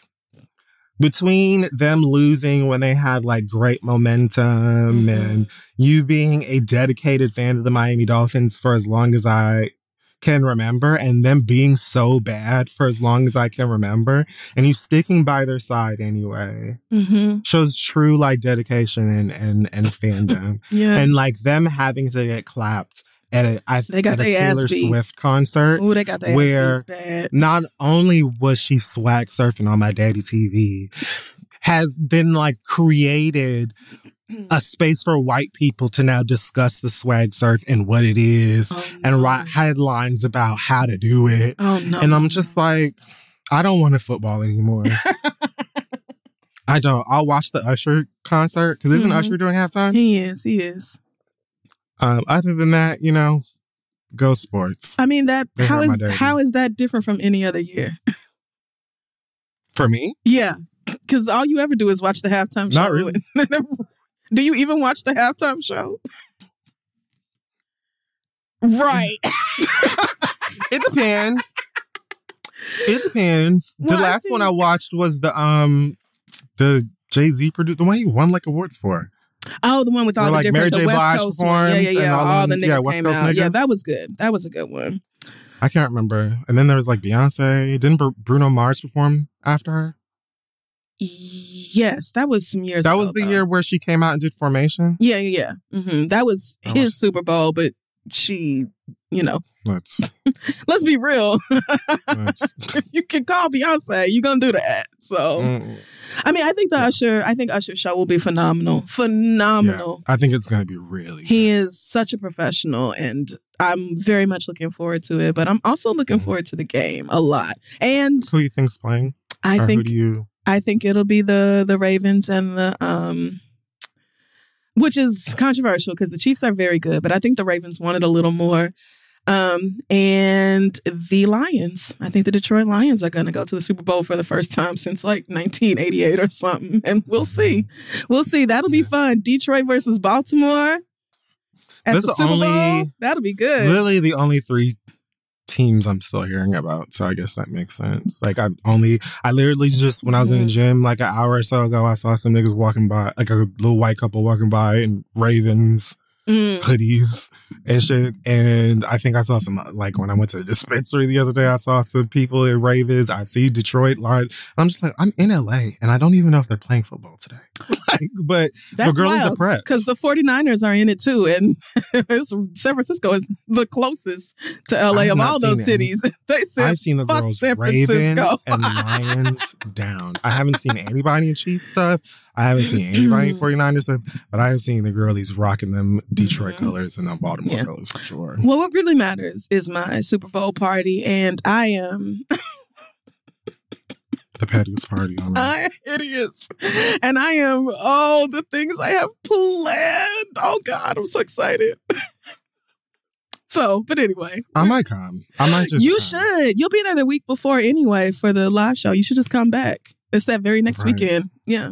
between them losing when they had like great momentum Mhm. and you being a dedicated fan of the Miami Dolphins for as long as I can remember and them being so bad for as long as I can remember and you sticking by their side anyway hmm shows true like dedication and and, and fandom. *laughs* Yeah. and like them having to get clapped at a, I, They got at a Taylor. Swift concert. Ooh, they got that where- Not only was she swag surfing on my daddy TV, has been like created a space for white people to now discuss the swag surf and what it is Oh, and write headlines about how to do it. Oh no. And I'm just like, I don't want to football anymore. *laughs* I don't. I'll watch the Usher concert because isn't Mhm. Usher doing halftime? he is. He is. Um, other than that, you know, go sports. I mean that. They How is how is that different from any other year? *laughs* For me, Yeah, because all you ever do is watch the halftime show. Not really. *laughs* do you even watch the halftime show? Right. *laughs* it depends. it depends. Well, the I last one I watched was the um the Jay Z produced the one he won like awards for. Oh, the one with all Where, the like, different Mary J. West Blige Coast. Yeah, yeah, yeah. all All the them- yeah, niggas West came Coast out. Yeah, that was good. That was a good one. I can't remember. And then there was like Beyonce. Didn't Br- Bruno Mars perform after her? Yes, that was some years. That ago, was the though. year where she came out and did Formation. Yeah, yeah, yeah. hmm That was I his watched- Super Bowl, but she, you know, Let's, *laughs* let's be real. let's *laughs* if you can call Beyonce, you're gonna do that. So, mm, I mean, I think the Usher, I think Usher's show will be phenomenal, yeah. phenomenal. I think it's gonna be really. He is such a professional, and I'm very much looking forward to it. But I'm also looking Mhm. forward to the game a lot. And Who you think's playing? I or think you? I think it'll be the the Ravens and the um which is controversial because the Chiefs are very good, but I think the Ravens wanted a little more. Um and the Lions. I think the Detroit Lions are going to go to the Super Bowl for the first time since like 1988 or something and we'll see. We'll see. That'll be Yeah. fun. Detroit versus Baltimore at That's the Super Bowl. That'll be good. Literally the only three teams I'm still hearing about. So I guess that makes sense. Like I only, I literally just when I was in the Mhm. gym like an hour or so ago, I saw some niggas walking by, like a little white couple walking by in Ravens Mm. hoodies and shit. And I think I saw some like when I went to the dispensary the other day, I saw some people in Ravens. I've seen Detroit Lions. I'm just like, I'm in LA and I don't even know if they're playing football today. *laughs* like, but That's the wild. are prep. because the 49ers are in it too and *laughs* san francisco is the closest to la of all those cities *laughs* they said I've seen the girls San Raven Francisco. and Lions down. I haven't seen anybody in Chiefs stuff. I haven't seen anybody in 49ers but I have seen the girlies rocking them Detroit Mhm. colors and the Baltimore Yeah. colors for sure. well what really matters is my super bowl party and i am The pettiest party on *laughs* i hideous and i am oh the things i have planned oh god i'm so excited *laughs* so but anyway I might come. I might just. you come. should you'll be there the week before anyway for the live show you should just come back it's that very next Right. weekend yeah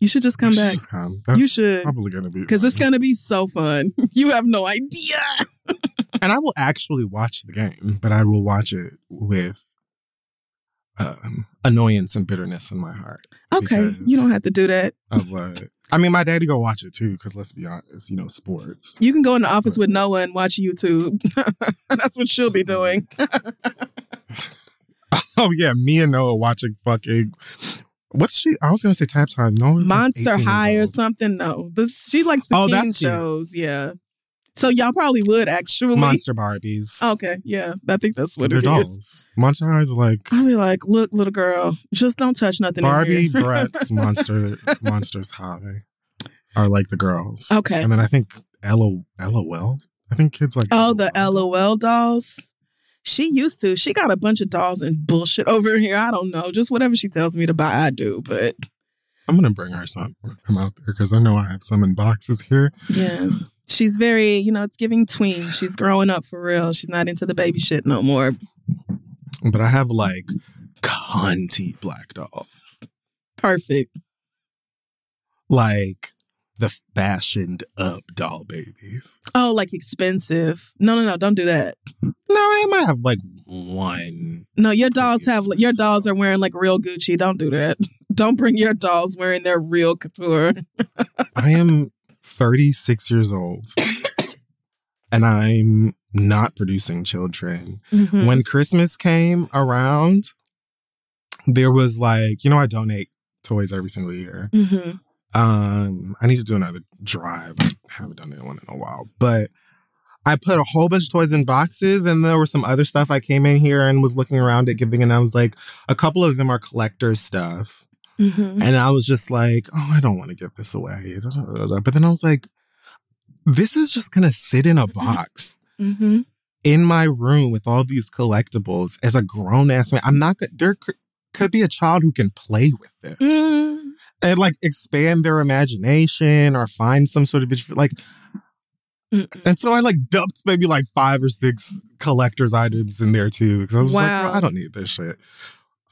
you should just come should back Just come. You should probably gonna be because it's gonna be so fun. *laughs* You have no idea. *laughs* and I will actually watch the game, but I will watch it with um, annoyance and bitterness in my heart. Okay, you don't have to do that. Of what? I mean, my daddy go watch it too, because let's be honest, you know, sports. You can go in the office with Noah and watch YouTube. *laughs* That's what she'll be doing. Oh yeah, me and Noah watching fucking. What's she? I was gonna say tap time. No, Monster 18 High or something. No, this she likes the Oh, teen that's cute. shows. Yeah. So y'all probably would actually. Monster Barbies. Okay, yeah, I think that's what They're it is. dolls. Monster High is like I'll be like, look, little girl, just don't touch nothing. Barbie, here." *laughs* Bratz, Monster, Monsters High are like the girls. Okay. And then I think LO, LOL. I think kids like. Oh, the LOL dolls. She used to. She got a bunch of dolls and bullshit over here. I don't know. Just whatever she tells me to buy, I do. But I'm gonna bring her some. Come out there because I know I have some in boxes here. yeah, she's very, you know, it's giving tween. She's growing up for real. She's not into the baby shit no more. But I have like cunty black doll, Perfect. like the fashioned up doll babies. Oh, like expensive. No, no, no. Don't do that. No, I might have like one. No, your dolls have your dolls are wearing like real Gucci. Don't do that. *laughs* Don't bring your dolls wearing their real couture. *laughs* I am 36 years old, *coughs* and I'm not producing children. Mhm. When Christmas came around, there was like, you know, I donate toys every single year. Mhm. Um, I need to do another drive. I haven't done that one in a while, but I put a whole bunch of toys in boxes, and there was some other stuff. I came in here and was looking around at giving, and I was like, a couple of them are collector stuff, Mhm. and I was just like, oh, I don't want to give this away. But then I was like, this is just gonna sit in a box Mhm. in my room with all these collectibles as a grown ass man. I'm not. There could, could be a child who can play with this Mm. And like expand their imagination or find some sort of visual- like. Mm-mm. And so I like dumped maybe like five or six collector's items in there too because I was like, Wow. "Bro, I don't need this shit.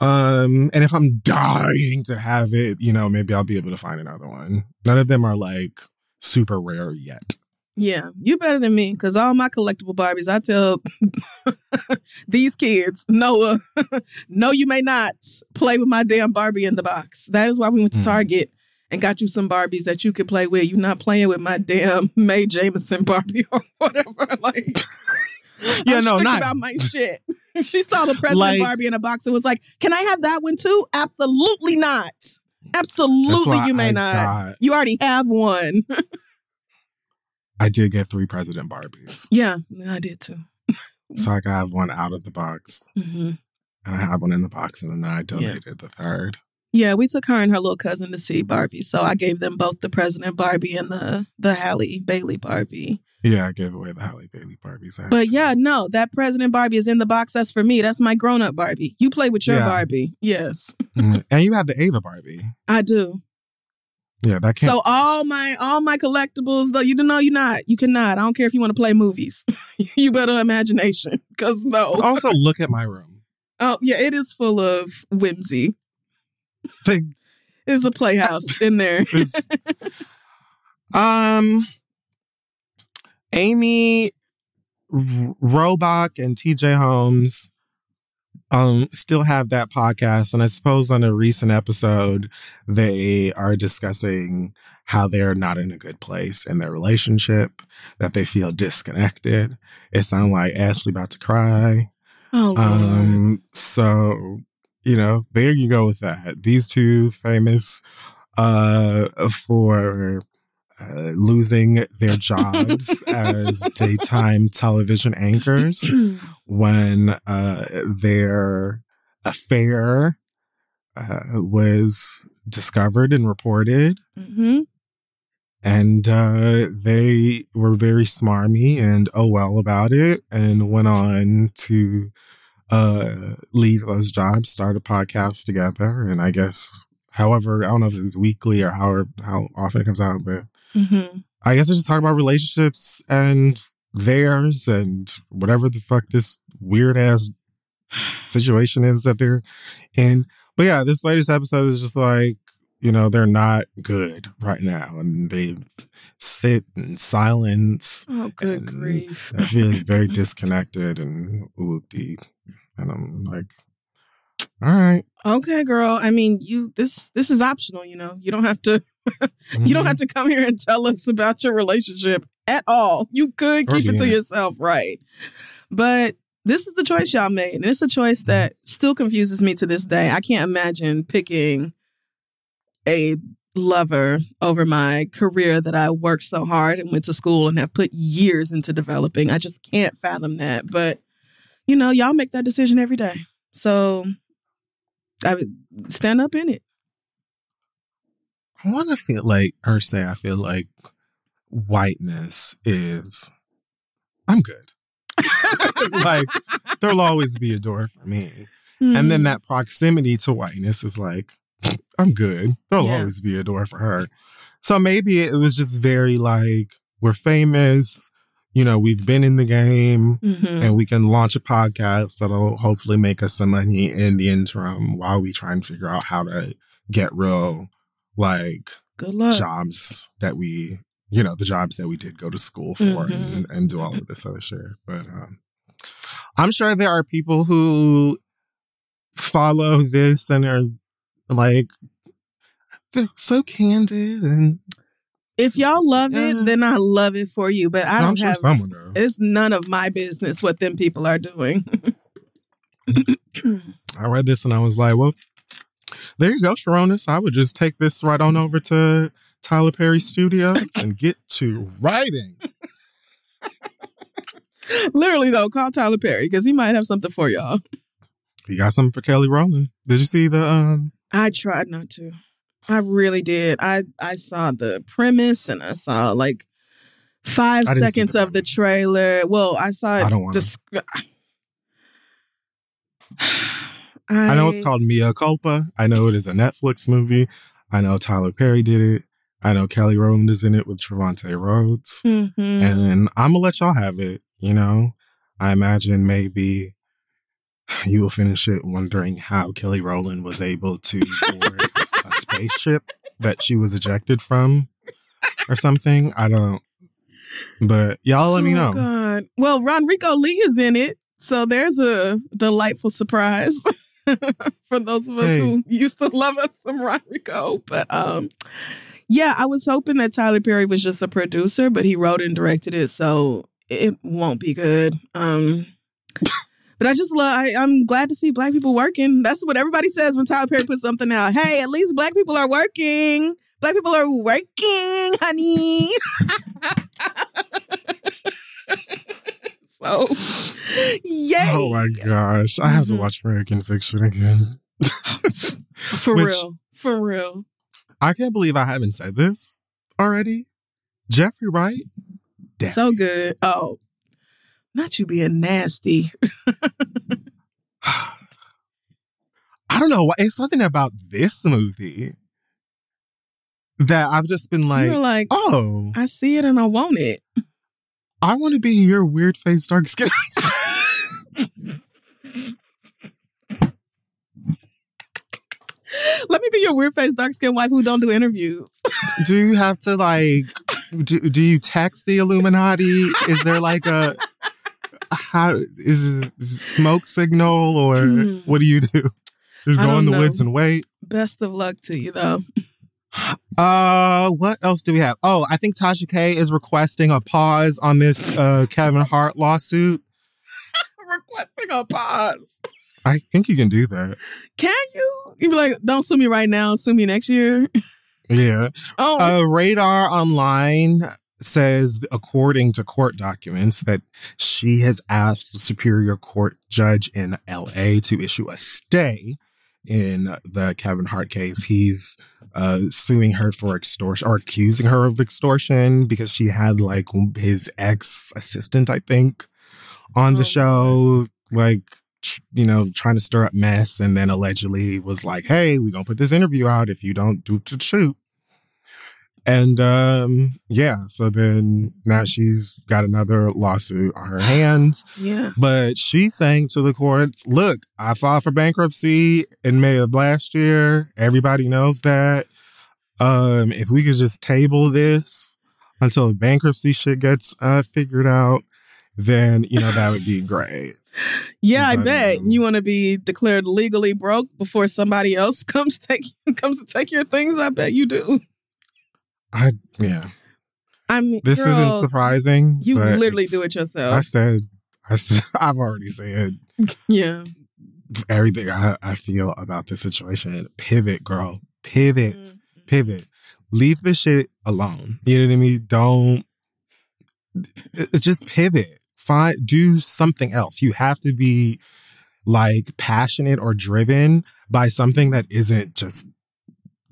Um, and if I'm dying to have it, you know, maybe I'll be able to find another one. None of them are like super rare yet. Yeah, you better than me because all my collectible Barbies, I tell *laughs* these kids, Noah, *laughs* no, you may not play with my damn Barbie in the box. That is why we went to Mm. Target and got you some Barbies that you could play with. You're not playing with my damn Mae Jemison Barbie *laughs* or whatever. Like, Yeah, I'm no, not- about my shit. she saw the president Like- Barbie in a box and was like, "Can I have that one too?" Absolutely not. Absolutely, you may I not. got- You already have one. I did get three President Barbies, yeah, I did too. *laughs* so I have one out of the box, hmm and I have one in the box, and then I donated the third. Yeah, we took her and her little cousin to see Barbie, so I gave them both the President Barbie and the the Halle Bailey Barbie. Yeah, I gave away the Halle Bailey Barbies. But actually. yeah, no, that President Barbie is in the box. That's for me. That's my grown up Barbie. You play with your Yeah. Barbie. Yes, Mm, and you have the Ava Barbie. I do. Yeah, that can't. So all my all my collectibles, though, you don't know you're not. You cannot. I don't care if you want to play movies. *laughs* you better imagination, because no. also, look at my room. Oh yeah, it is full of whimsy. Like, It's a playhouse in there. *laughs* Um, Amy R- Robach and TJ Holmes um still have that podcast and I suppose on a recent episode they are discussing how they're not in a good place in their relationship that they feel disconnected. It sounds like Ashley about to cry. oh Um, so you know, there you go with that. These two famous uh for uh, losing their *laughs* jobs as daytime television anchors *clears throat* when uh their affair uh, was discovered and reported. Hmm and uh, they were very smarmy and oh well about it and went on to uh, leave those jobs start a podcast together. And i guess however i don't know if it's weekly or how how often it comes out but hmm i guess I just talk about relationships and theirs and whatever the fuck this weird ass situation is that they're in but yeah this latest episode is just like you know they're not good right now and they sit in silence Oh, good grief. I feel *laughs* very disconnected and whoopty. And I'm like, all right. Okay, girl. I mean, you this this is optional, you know. You don't have to you don't have to come here and tell us about your relationship at all. You could keep it to yourself, right? But this is the choice y'all made, and it's a choice that still confuses me to this day. I can't imagine picking a lover over my career that I worked so hard and went to school and have put years into developing. I just can't fathom that. But you know, y'all make that decision every day. So I would stand up in it. I want to feel like, or say, I feel like whiteness is, I'm good. *laughs* like, there'll always be a door for me. And Mm. then that proximity to whiteness is like, I'm good. There'll Yeah. always be a door for her. So maybe it was just very like, we're famous, you know, we've been in the game, Mhm. and we can launch a podcast that'll hopefully make us some money in the interim while we try and figure out how to get real, like, Good luck. jobs that we, you know, the jobs that we did go to school for Mhm. and, and do all of this other shit. But um, I'm sure there are people who follow this and are like, they're so candid and If y'all love Yeah. it, then I love it for you. But I don't sure have. someone does. It's none of my business what them people are doing. *coughs* I read this and I was like, well, there you go, Sharonis. I would just take this right on over to Tyler Perry Studios and get to writing. Literally though, call Tyler Perry because he might have something for y'all. You got something for Kelly Rowland. Did you see the um I tried not to. I really did. I I saw the premise and I saw like five I didn't see seconds the of the trailer. Well, I saw it. I don't wanna. descri- I know it's called Mea Culpa. I know it is a Netflix movie. I know Tyler Perry did it. I know Kelly Rowland is in it with Trevante Rhodes. Mhm. And I'm gonna let y'all have it, you know. I imagine maybe you will finish it wondering how Kelly Rowland was able to board a spaceship that she was ejected from or something. I don't but y'all let me Oh, know. God. Well, RonReaco Lee is in it, so there's a delightful surprise *laughs* *laughs* for those of us Hey. who used to love us some RonReaco. But um, yeah, I was hoping that Tyler Perry was just a producer, but he wrote and directed it, so it won't be good. Um. *laughs* But I just love. I, I'm glad to see black people working. That's what everybody says when Tyler Perry puts something out. Hey, at least black people are working. Black people are working, honey. *laughs* *laughs* so, yay. Oh my gosh. I have to Mhm. watch American Fiction again. *laughs* For Which- real. For real. I can't believe I haven't said this already. Jeffrey Wright. Damn. So good. Oh, not you being nasty. *sighs* I don't know. It's something about this movie that I've just been like, You're like, oh, I see it and I want it. I want to be your weird face, dark skin. *laughs* Let me be your weird face, dark skinned wife who don't do interviews. do you have to like, do, do you text the Illuminati? Is there like a, how, is it smoke signal or Mm. what do you do? Just go in the know. woods and wait? Best of luck to you, though. Uh, what else do we have? Oh, I think Tasha K is requesting a pause on this uh Kevin Hart lawsuit. *laughs* Requesting a pause. I think you can do that. Can you? You'd be like, don't sue me right now, sue me next year. *laughs* Yeah. Oh, Uh, Radar Online says, according to court documents, that she has asked the Superior Court judge in LA to issue a stay in the Kevin Hart case. He's uh, suing her for extortion or accusing her of extortion because she had like his ex assistant, I think, on Oh, the show, like, tr- you know, trying to stir up mess. And then allegedly was like, hey, we're going to put this interview out if you don't do the shoot. And um, yeah, so then now she's got another lawsuit on her hands. *gasps* yeah. But she's saying to the courts, look, I filed for bankruptcy in May of last year. Everybody knows that. Um, if we could just table this until the bankruptcy shit gets uh, figured out, then, you know, that would be *laughs* great. Yeah, I bet um, you want to be declared legally broke before somebody else *laughs* comes take comes to take your things. I bet you do. I, yeah, I mean, this girl, isn't surprising. You literally do it yourself. I said, I said, *laughs* I've already said *laughs* yeah. everything I, I feel about this situation. Pivot, girl. Pivot. Mm. Pivot. Leave this shit alone. You know what I mean? Don't. It's just pivot. Find do something else. You have to be like passionate or driven by something that isn't just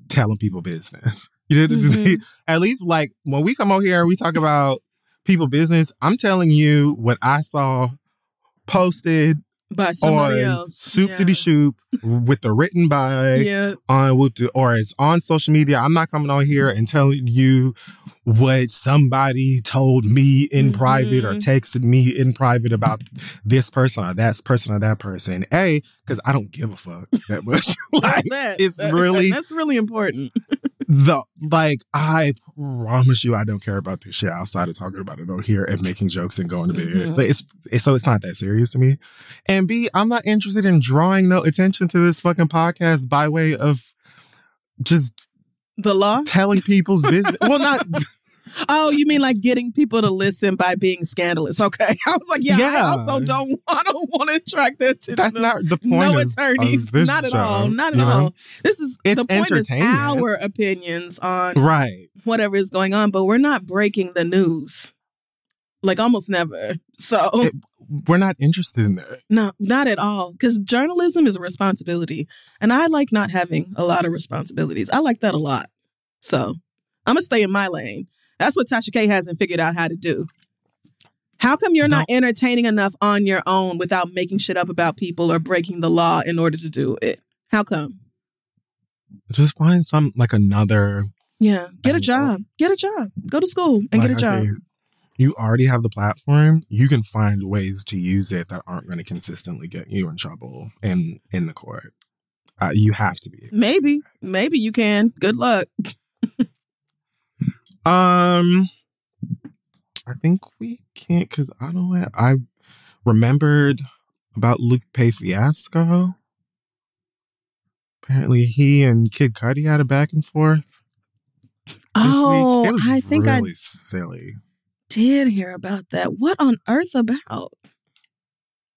telling people business. *laughs* You know, what I mean? Mhm. at least like when we come over here and we talk about people business, I'm telling you what I saw posted By somebody on else. Soup yeah. Diddy Shoop with the written by *laughs* Yeah. on the, or it's on social media. I'm not coming on here and telling you what somebody told me in private or Mhm. texted me in private about this person or that person or that person. A, because I don't give a fuck that much. *laughs* like that. it's That- really that's really important. The like I promise you I don't care about this shit outside of talking about it on here and making jokes and going to bed. Mhm. Like, it's, it's so it's not that serious to me. And B, I'm not interested in drawing no attention to this fucking podcast by way of just The law? telling people's business. well, not *laughs* Oh, you mean like getting people to listen by being scandalous? Okay, *laughs* I was like, yeah, I also don't. I don't want to attract their attention. that's not the point. no of- attorneys, of not at show, all, not at all. This is It's the point is our opinions on Right. whatever is going on, but we're not breaking the news. Like almost never. So It- We're not interested in that. no, not at all. Because journalism is a responsibility, and I like not having a lot of responsibilities. I like that a lot. So I'm gonna stay in my lane. That's what Tasha K hasn't figured out how to do. How come you're not entertaining enough on your own without making shit up about people or breaking the law in order to do it? How come? Just find some like another. Yeah, get a job. Get a job. Go to school and like get a job. say, you already have the platform. You can find ways to use it that aren't going to consistently get you in trouble in in the court. Uh, you have to be. Maybe, maybe you can. Good luck. *laughs* Um, I think we can't because I don't. Have, I remembered about Luke Pay fiasco. Apparently, he and Kid Cudi had a back and forth. Oh, week. It was I think really I silly. did hear about that. What on earth about?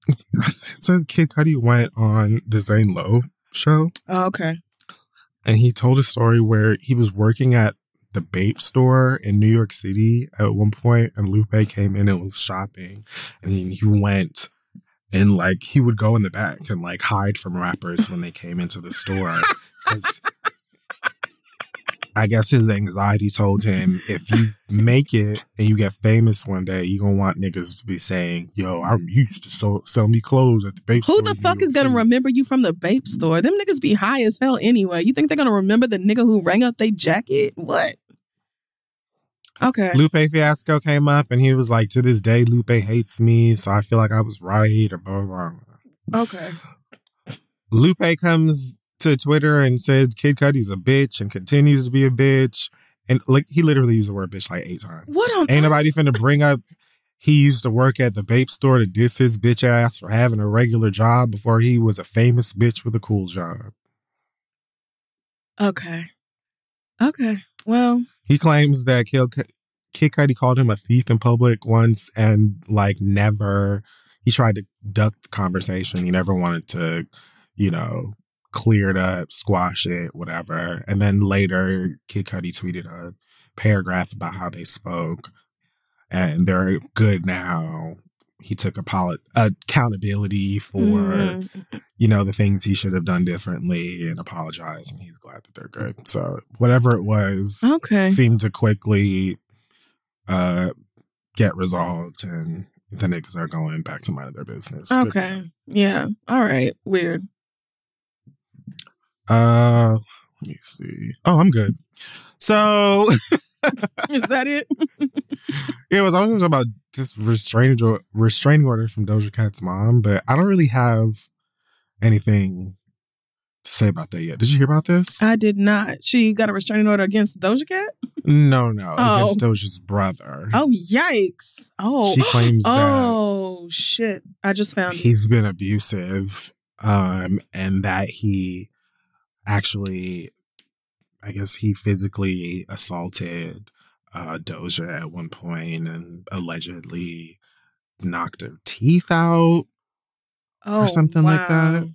*laughs* So Kid Cudi went on the Zane Lowe show, Oh, okay. and he told a story where he was working at the Bape store in New York City at one point, and Lupe came in and was shopping, and he, he went and like he would go in the back and like hide from rappers when they came into the store *laughs* because I guess his anxiety told him if you make it and you get famous one day, you're gonna want niggas to be saying, "Yo, I used to so, sell me clothes at the Bape store." Who the fuck is gonna remember you from the Bape store? Them niggas be high as hell anyway. You think they're gonna remember the nigga who rang up their jacket? What? Okay. Lupe Fiasco came up and he was like, to this day, Lupe hates me, so I feel like I was right, or blah, blah, blah. Okay. Lupe comes to Twitter and said Kid Cudi's a bitch and continues to be a bitch. And like he literally used the word bitch like eight times. What on Ain't nobody finna bring up he used to work at the Bape store to diss his bitch ass for having a regular job before he was a famous bitch with a cool job. Okay. Okay. Well, He claims that Kid, Kid Cudi called him a thief in public once and like never, he tried to duck the conversation. He never wanted to, you know, clear it up, squash it, whatever. And then later, Kid Cudi tweeted a paragraph about how they spoke and they're good now. He took apolo- accountability for, mhm. you know, the things he should have done differently and apologized. And he's glad that they're good. So, whatever it was, okay. seemed to quickly uh get resolved and the niggas are going back to mind their business. Okay. Yeah. All right. Weird. Uh let me see. Oh, I'm good. So *laughs* *laughs* Is that it? *laughs* yeah, it was always about this restraining restraining order from Doja Cat's mom, but I don't really have anything to say about that yet. Did you hear about this? I did not. She got a restraining order against Doja Cat? no, no, Oh. against Doja's brother. Oh, yikes. Oh. She claims that Oh, shit. I just found it. he's been abusive um and that he actually i guess he physically assaulted uh doja at one point and allegedly knocked her teeth out Oh, something like that.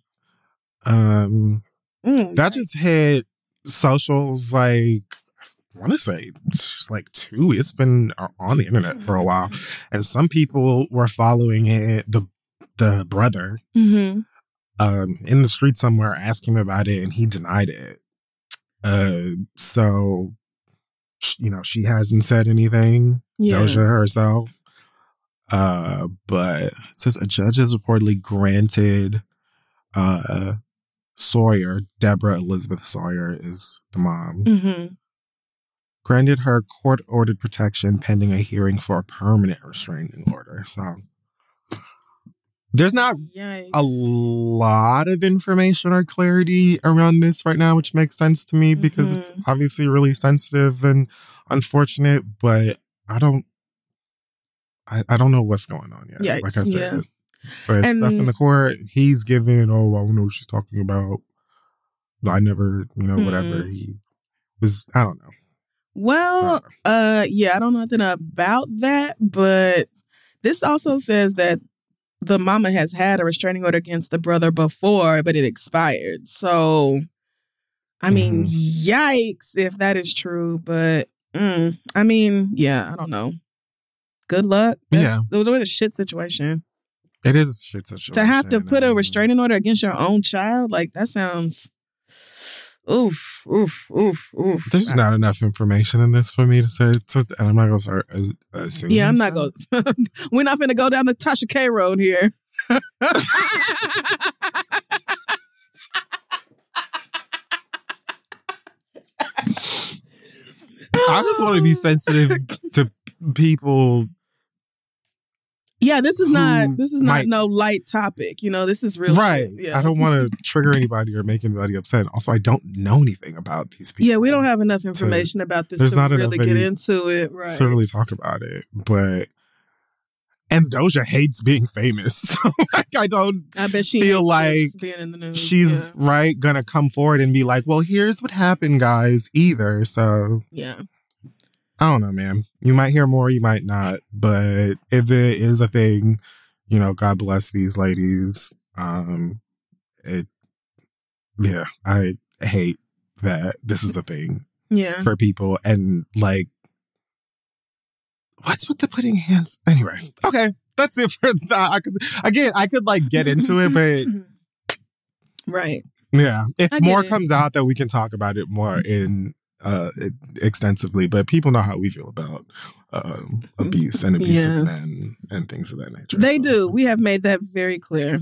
um Mm, that just hit socials like I want to say it's like two. It's been on the internet for a while, and some people were following it. The the brother mhm. um, in the street somewhere asking him about it, and he denied it. Uh, so you know she hasn't said anything. Yeah. Doja herself. Uh, but since a judge has reportedly granted uh Sawyer, Deborah Elizabeth Sawyer is the mom, Mhm. granted her court ordered protection pending a hearing for a permanent restraining order. So there's not Yikes. a lot of information or clarity around this right now, which makes sense to me because it's Mhm. obviously really sensitive and unfortunate, but I don't I, I don't know what's going on yet. Yikes, like I said. yeah. But stuff in the court, he's giving, oh, I don't know what she's talking about. I never, you know, whatever. Mhm. He was I don't know. Well, uh, yeah, I don't know nothing about that, but this also says that the mama has had a restraining order against the brother before, but it expired. So, I mean, yikes if that is true. But mm, I mean, yeah, I don't know. Good luck. Yeah. it was a shit situation It is a shit situation. to have to put a restraining order against your own child. Like that sounds. Oof, oof, oof, oof. There's not enough information in this for me to say. To, and I'm not gonna start as, assuming. Yeah, I'm not stuff. going. *laughs* We're not going to go down the Tasha K road here. *laughs* I just want to be sensitive *laughs* to people. Yeah, this is not. Hmm, this is not might- no light topic. You know, this is real. right. Yeah. I don't want to trigger anybody or make anybody upset. Also, I don't know anything about these people. Yeah, we don't have enough information about this there's to not really get into it. Right. to really talk about it. But and Doja hates being famous. *laughs* So like I don't I bet she feel like being in the news. she's right gonna come forward and be like, well, here's what happened, guys, either. So yeah. I don't know, man. You might hear more, you might not. But if it is a thing, you know, God bless these ladies. Um it yeah, I hate that this is a thing yeah, for people and like what's with the putting hands anyways okay that's it for that because again i could like get into it but *laughs* right. yeah if more it. comes out that we can talk about it more in uh extensively but people know how we feel about um *laughs* abuse and abuse Yeah. of men and things of that nature They So, do. We have made that very clear.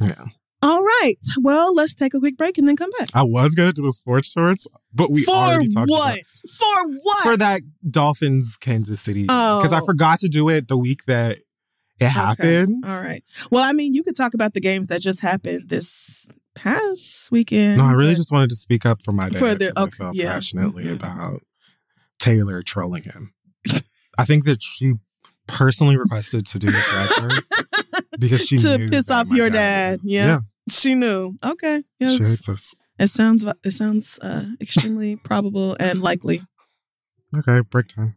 yeah All right. Well, let's take a quick break and then come back. i was gonna do a sports shorts but we For already talked about what? For what? for that Dolphins Kansas City because I Oh. forgot to do it the week that it happened. All right. Well, I mean, you could talk about the games that just happened this past weekend. No, I really just wanted to speak up for my dad. For the- okay, I felt yeah. passionately Mhm. about Taylor trolling him. *laughs* I think that she personally requested to do this record *laughs* because she To piss off your dad. was- Yeah. She knew. Okay. yeah, Yes. she hates us. It sounds it sounds uh, *laughs* extremely probable and likely. Okay, break time.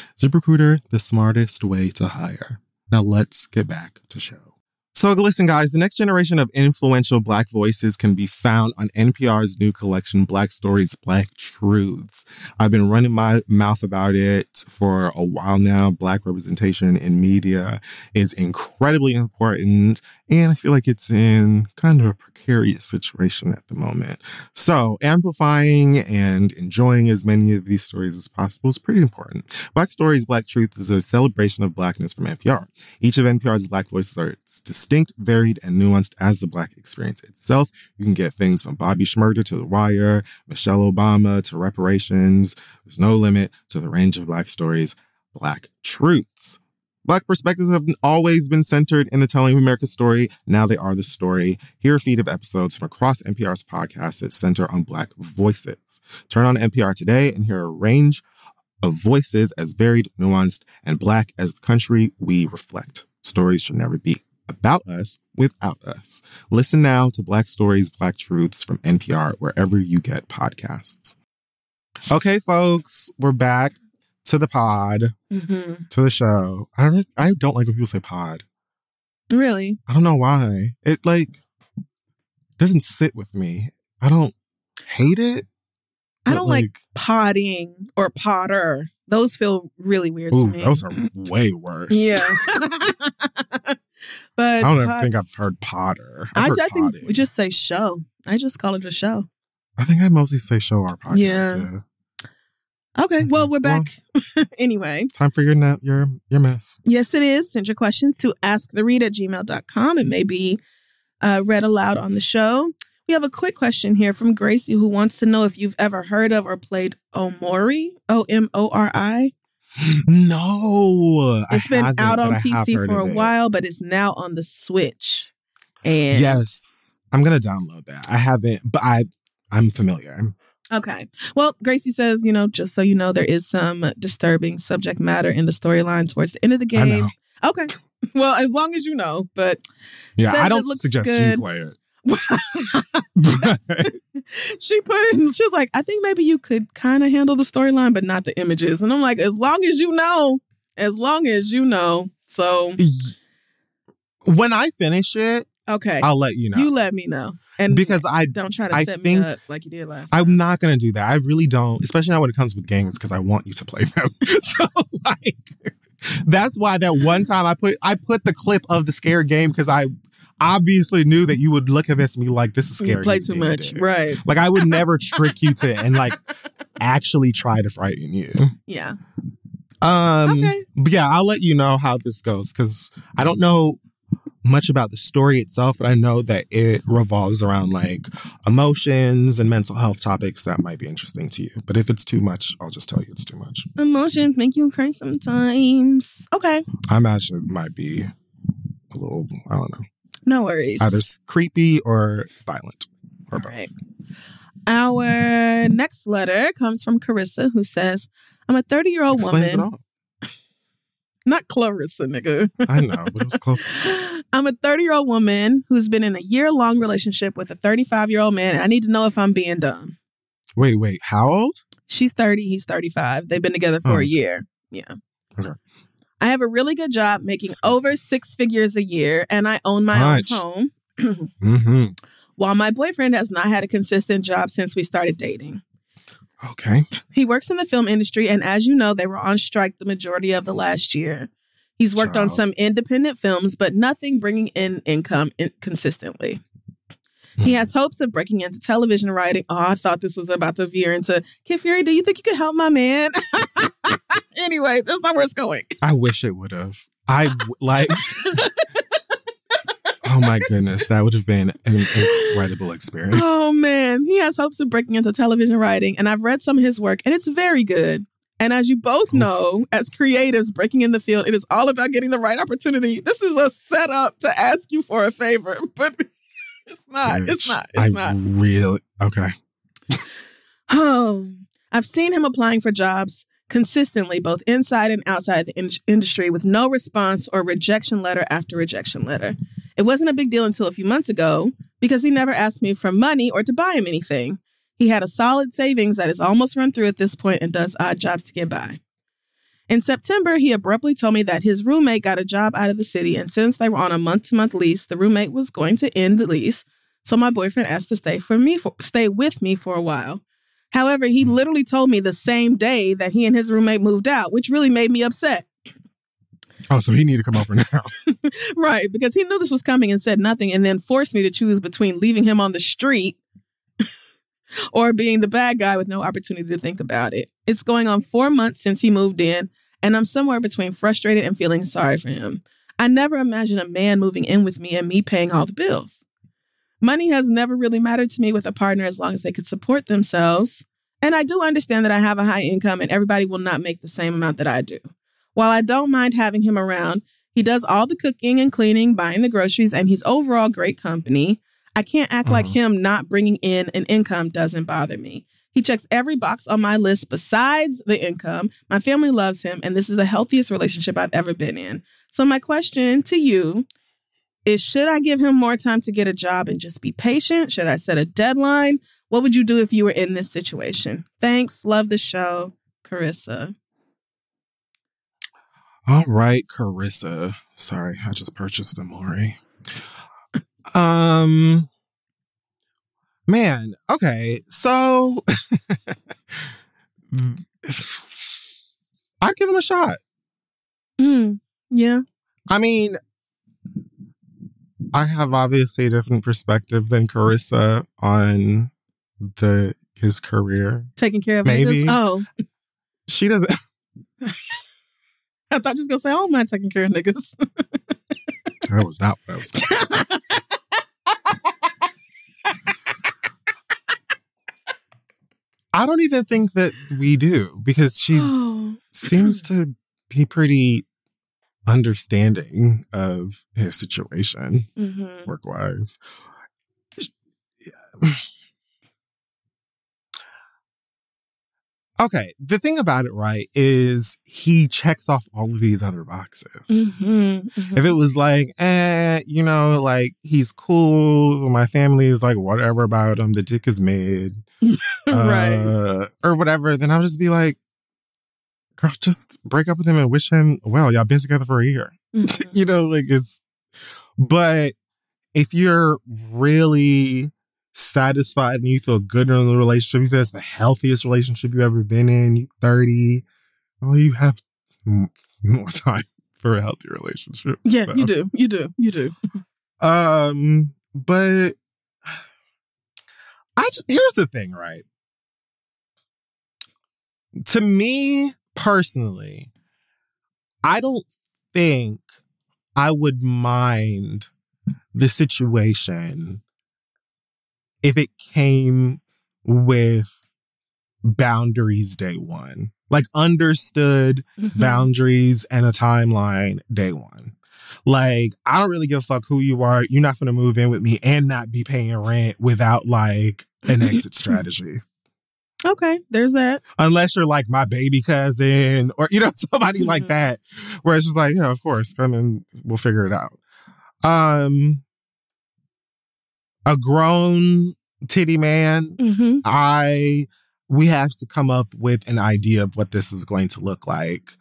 ZipRecruiter, the smartest way to hire. Now let's get back to show. So listen, guys, the next generation of influential Black voices can be found on NPR's new collection, Black Stories, Black Truths. I've been running my mouth about it for a while now. Black representation in media is incredibly important, and I feel like it's in kind of a precarious situation at the moment. So amplifying and enjoying as many of these stories as possible is pretty important. Black Stories, Black Truth is a celebration of Blackness from NPR. Each of NPR's Black voices are distinct, varied, and nuanced as the Black experience itself. You can get things from Bobby Shmurda to The Wire, Michelle Obama to reparations. There's no limit to the range of Black stories, Black truths. Black perspectives have always been centered in the telling of America's story. Now they are the story. Hear a feed of episodes from across NPR's podcasts that center on Black voices. Turn on NPR today and hear a range of voices as varied, nuanced, and Black as the country we reflect. Stories should never be about us without us. Listen now to Black Stories, Black Truths from NPR wherever you get podcasts. Okay, folks, we're back. to the pod, hmm to the show. I don't I don't like when people say pod. Really? I don't know why. It like doesn't sit with me. I don't hate it. I don't like, potting or potter. Those feel really weird to Ooh, me. those are *clears throat* way worse. yeah. *laughs* *laughs* *laughs* but I don't think I've heard Potter. I, I've heard I think potting. we just say show. I just call it a show. I think I mostly say show our podcast. Yeah. Yeah. Okay, well, we're Well- back. *laughs* anyway, Time for your net, your your mess. yes, it is. Send your questions to asktheread at gmail.com. It may be uh, read aloud on the show. We have a quick question here from Gracie who wants to know if you've ever heard of or played Omori, O M O R I. No, I It's been out on PC for a while, but it's now on the Switch. And Yes, I'm gonna download that. I haven't, but I I'm familiar. Okay. Well, Gracie says, you know, just so you know, there is some disturbing subject matter in the storyline towards the end of the game. Okay. *laughs* Well, as long as you know, but Yeah, I don't suggest good. you play it. *laughs* She put it in, she was like, I think maybe you could kind of handle the storyline, but not the images. And I'm like, as long as you know, as long as you know. So, when I finish it, okay. I'll let you know. You let me know. And because I don't try to I set think- me up like you did last. I'm not gonna do that. I really don't, especially not when it comes with games, because I want you to play them. *laughs* so like that's why that one time I put I put the clip of the scare game because I obviously knew that you would look at this and be like, "This is scary. You play too much. Right. Like I would never *laughs* trick you to and like actually try to frighten you. Yeah. Um, Okay. but yeah, I'll let you know how this goes because I don't know much about the story itself, but I know that it revolves around like emotions and mental health topics that might be interesting to you. But if it's too much, I'll just tell you it's too much. Emotions make you cry sometimes. Okay. I imagine it might be a little, I don't know, No worries. either creepy or violent or both. right. Our next letter comes from Carissa, who says, I'm a 30 year old woman. *laughs* Not Clarissa, nigga. I know, but it was close. *laughs* I'm a 30 year old woman who's been in a year long relationship with a 35 year old man, and I need to know if I'm being dumb. Wait, wait, how old? She's 30, he's 35. They've been together for Oh. a year. Yeah. Okay. I have a really good job making over six figures a year, and I own my Much. own home. *clears throat* Mm-hmm. While my boyfriend has not had a consistent job since we started dating. Okay. He works in the film industry, and as you know, they were on strike the majority of the last year. He's worked on some independent films, but nothing bringing in income in- consistently. He Hmm. has hopes of breaking into television writing. Oh, I thought this was about to veer into Kid Fury. Do you think you could help my man? *laughs* anyway, that's not where it's going. I wish it would have. I like. *laughs* oh my goodness, that would have been an incredible experience. Oh man, he has hopes of breaking into television writing, and I've read some of his work, and it's very good. And as you both know, as creatives breaking in the field, it is all about getting the right opportunity. This is a setup to ask you for a favor, but it's not. It's not. It's I not. really okay. Oh, *laughs* I've seen him applying for jobs consistently, both inside and outside the in- industry, with no response or rejection letter after rejection letter. It wasn't a big deal until a few months ago because he never asked me for money or to buy him anything. He had a solid savings that is almost run through at this point and does odd jobs to get by. In September, he abruptly told me that his roommate got a job out of the city, and since they were on a month to month lease, the roommate was going to end the lease. So my boyfriend asked to stay for me for stay with me for a while. However, he hmm. literally told me the same day that he and his roommate moved out, which really made me upset. Oh, so he needed to come over now. *laughs* Right, because he knew this was coming and said nothing and then forced me to choose between leaving him on the street *laughs* or being the bad guy with no opportunity to think about it. It's going on four months since he moved in, and I'm somewhere between frustrated and feeling sorry for him. I never imagined a man moving in with me and me paying all the bills. Money has never really mattered to me with a partner as long as they could support themselves. And I do understand that I have a high income and everybody will not make the same amount that I do. While I don't mind having him around, he does all the cooking and cleaning, buying the groceries, and he's overall great company. I can't act like Mhm. him not bringing in an income doesn't bother me. He checks every box on my list besides the income. My family loves him, and this is the healthiest relationship I've ever been in. So, my question to you is Should I give him more time to get a job and just be patient? Should I set a deadline? What would you do if you were in this situation? Thanks. Love the show, Carissa. All right, Carissa. Sorry, I just purchased Omori. Um, man. Okay, so *laughs* I'd give him a shot. Mm, yeah. I mean, I have obviously a different perspective than Carissa on the his career. Taking care of Maybe. niggas. Oh, She doesn't. *laughs* *laughs* I thought you was gonna say, "Oh, man, taking care of niggas." That was not what I was. I don't even think that we do because she *gasps* seems to be pretty understanding of his situation Mhm. work wise. *sighs* Okay, the thing about it, right, is he checks off all of these other boxes. Mhm, mhm. If it was like, eh, you know, like he's cool, my family is like whatever about him, the dick is mid, *laughs* right. uh, or whatever, then I'll just be like, girl, just break up with him and wish him well. Y'all been together for a year. *laughs* Mhm. you know, like it's, but if you're really satisfied and you feel good in the relationship, you say it's the healthiest relationship you've ever been in, you 30, well, you have more time for a healthy relationship. Yeah, So, you do. You do. You do. *laughs* Um, but I here's the thing, right? To me personally, I don't think I would mind the situation if it came with boundaries day one. Like understood Mhm. boundaries and a timeline day one. Like, I don't really give a fuck who you are. You're not gonna move in with me and not be paying rent without like an exit *laughs* strategy. Okay, there's that. Unless you're like my baby cousin or you know, *laughs* somebody like Mhm. that, where it's just like, yeah, of course, come and we'll figure it out. Um a grown titty man hmm I we have to come up with an idea of what this is going to look like.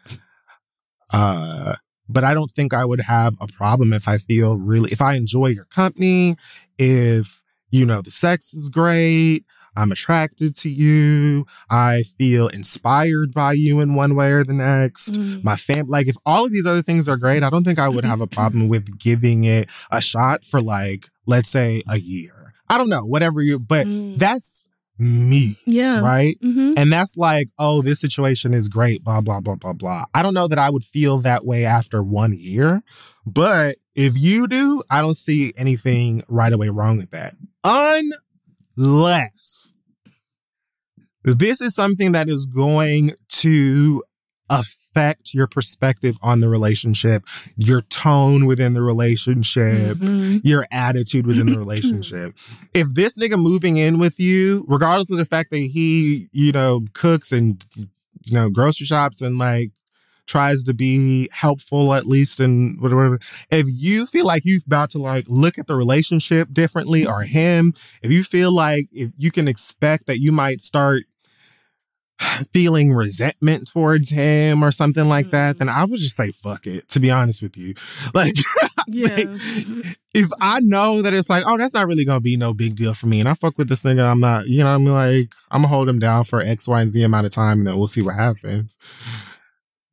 Uh but I don't think I would have a problem if I feel really if I enjoy your company, if you know the sex is great, I'm attracted to you, I feel inspired by you in one way or the next. Mm. My fam like if all of these other things are great, I don't think I would have a *clears throat* problem with giving it a shot for like let's say a year. I don't know, whatever you but Mm. that's me, yeah. right? hmm And that's like, oh, this situation is great, blah, blah, blah, blah, blah. I don't know that I would feel that way after one year, but if you do, I don't see anything right away wrong with that. Unless this is something that is going to affect your perspective on the relationship, your tone within the relationship, Mhm. your attitude within the relationship. *laughs* if this nigga moving in with you, regardless of the fact that he, you know, cooks and you know, grocery shops and like tries to be helpful at least and whatever. If you feel like you've about to like look at the relationship differently or him, if you feel like if you can expect that you might start *sighs* feeling resentment towards him or something like that, then I would just say fuck it, to be honest with you. *laughs* Like Yeah. like, if I know that it's like, oh, that's not really gonna be no big deal for me, and I fuck with this nigga, I'm not, you know, I'm like, I'm gonna hold him down for X, Y, and Z amount of time, and then we'll see what happens.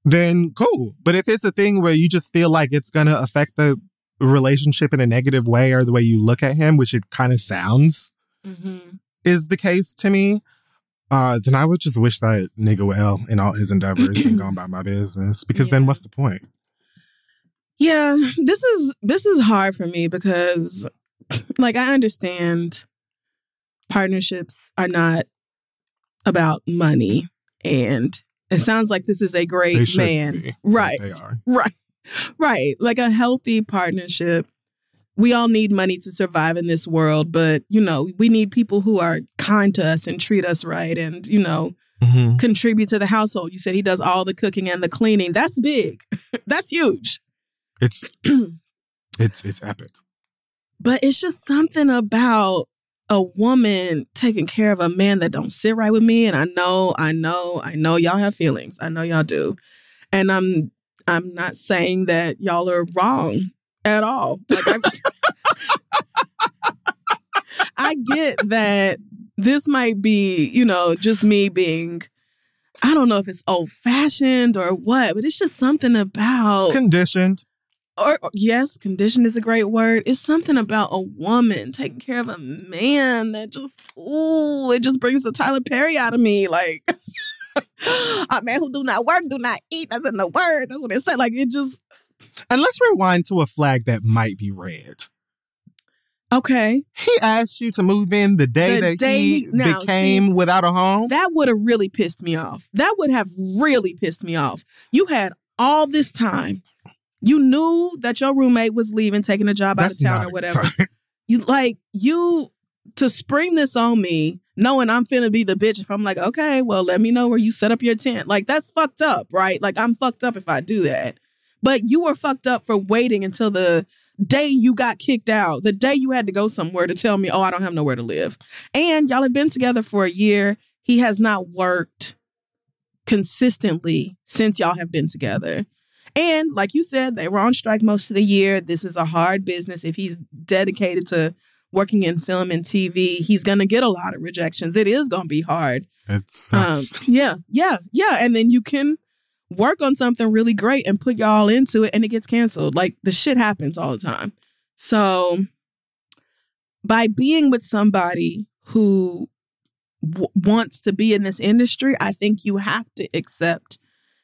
Then cool. But if it's a thing where you just feel like it's gonna affect the relationship in a negative way or the way you look at him, which it kind of sounds Mhm. is the case to me, uh, then I would just wish that nigga well in all his endeavors and gone about my business. Because then what's the point? Yeah, this is this is hard for me because like I understand partnerships are not about money and it sounds like this is a great man. be, Right. They are. Right. Right. Like a healthy partnership. We all need money to survive in this world, but you know, we need people who are kind to us and treat us right and, you know, Mm-hmm. contribute to the household. You said he does all the cooking and the cleaning. That's big. *laughs* That's huge. It's *clears throat* it's it's epic. But it's just something about a woman taking care of a man that don't sit right with me. And I know, I know, I know y'all have feelings. I know y'all do. And I'm I'm not saying that y'all are wrong at all. Like I, I get that this might be, you know, just me being I don't know if it's old fashioned or what, but it's just something about Conditioned. or or- yes, condition is a great word. It's something about a woman taking care of a man that just ooh, it just brings the Tyler Perry out of me. Like *laughs* a man who do not work, do not eat. That's in the word. That's what it said. Like it just And let's rewind to a flag that might be red. okay. He asked you to move in the day The that day he now, became see, without a home. That would have really pissed me off. That would have really pissed me off. You had all this time. You knew that your roommate was leaving, taking a job out of town or whatever. sign. *laughs* you like you to spring this on me knowing i'm finna be the bitch if i'm like okay well let me know where you set up your tent like that's fucked up right like i'm fucked up if i do that but you were fucked up for waiting until the day you got kicked out the day you had to go somewhere to tell me oh i don't have nowhere to live and y'all have been together for a year he has not worked consistently since y'all have been together and like you said, they were on strike most of the year. This is a hard business. If he's dedicated to working in film and TV, he's going to get a lot of rejections. It is going to be hard. It Um, sucks. yeah, yeah, yeah. And then you can work on something really great and put y'all into it and it gets canceled. Like the shit happens all the time. So by being with somebody who w- wants to be in this industry, I think you have to accept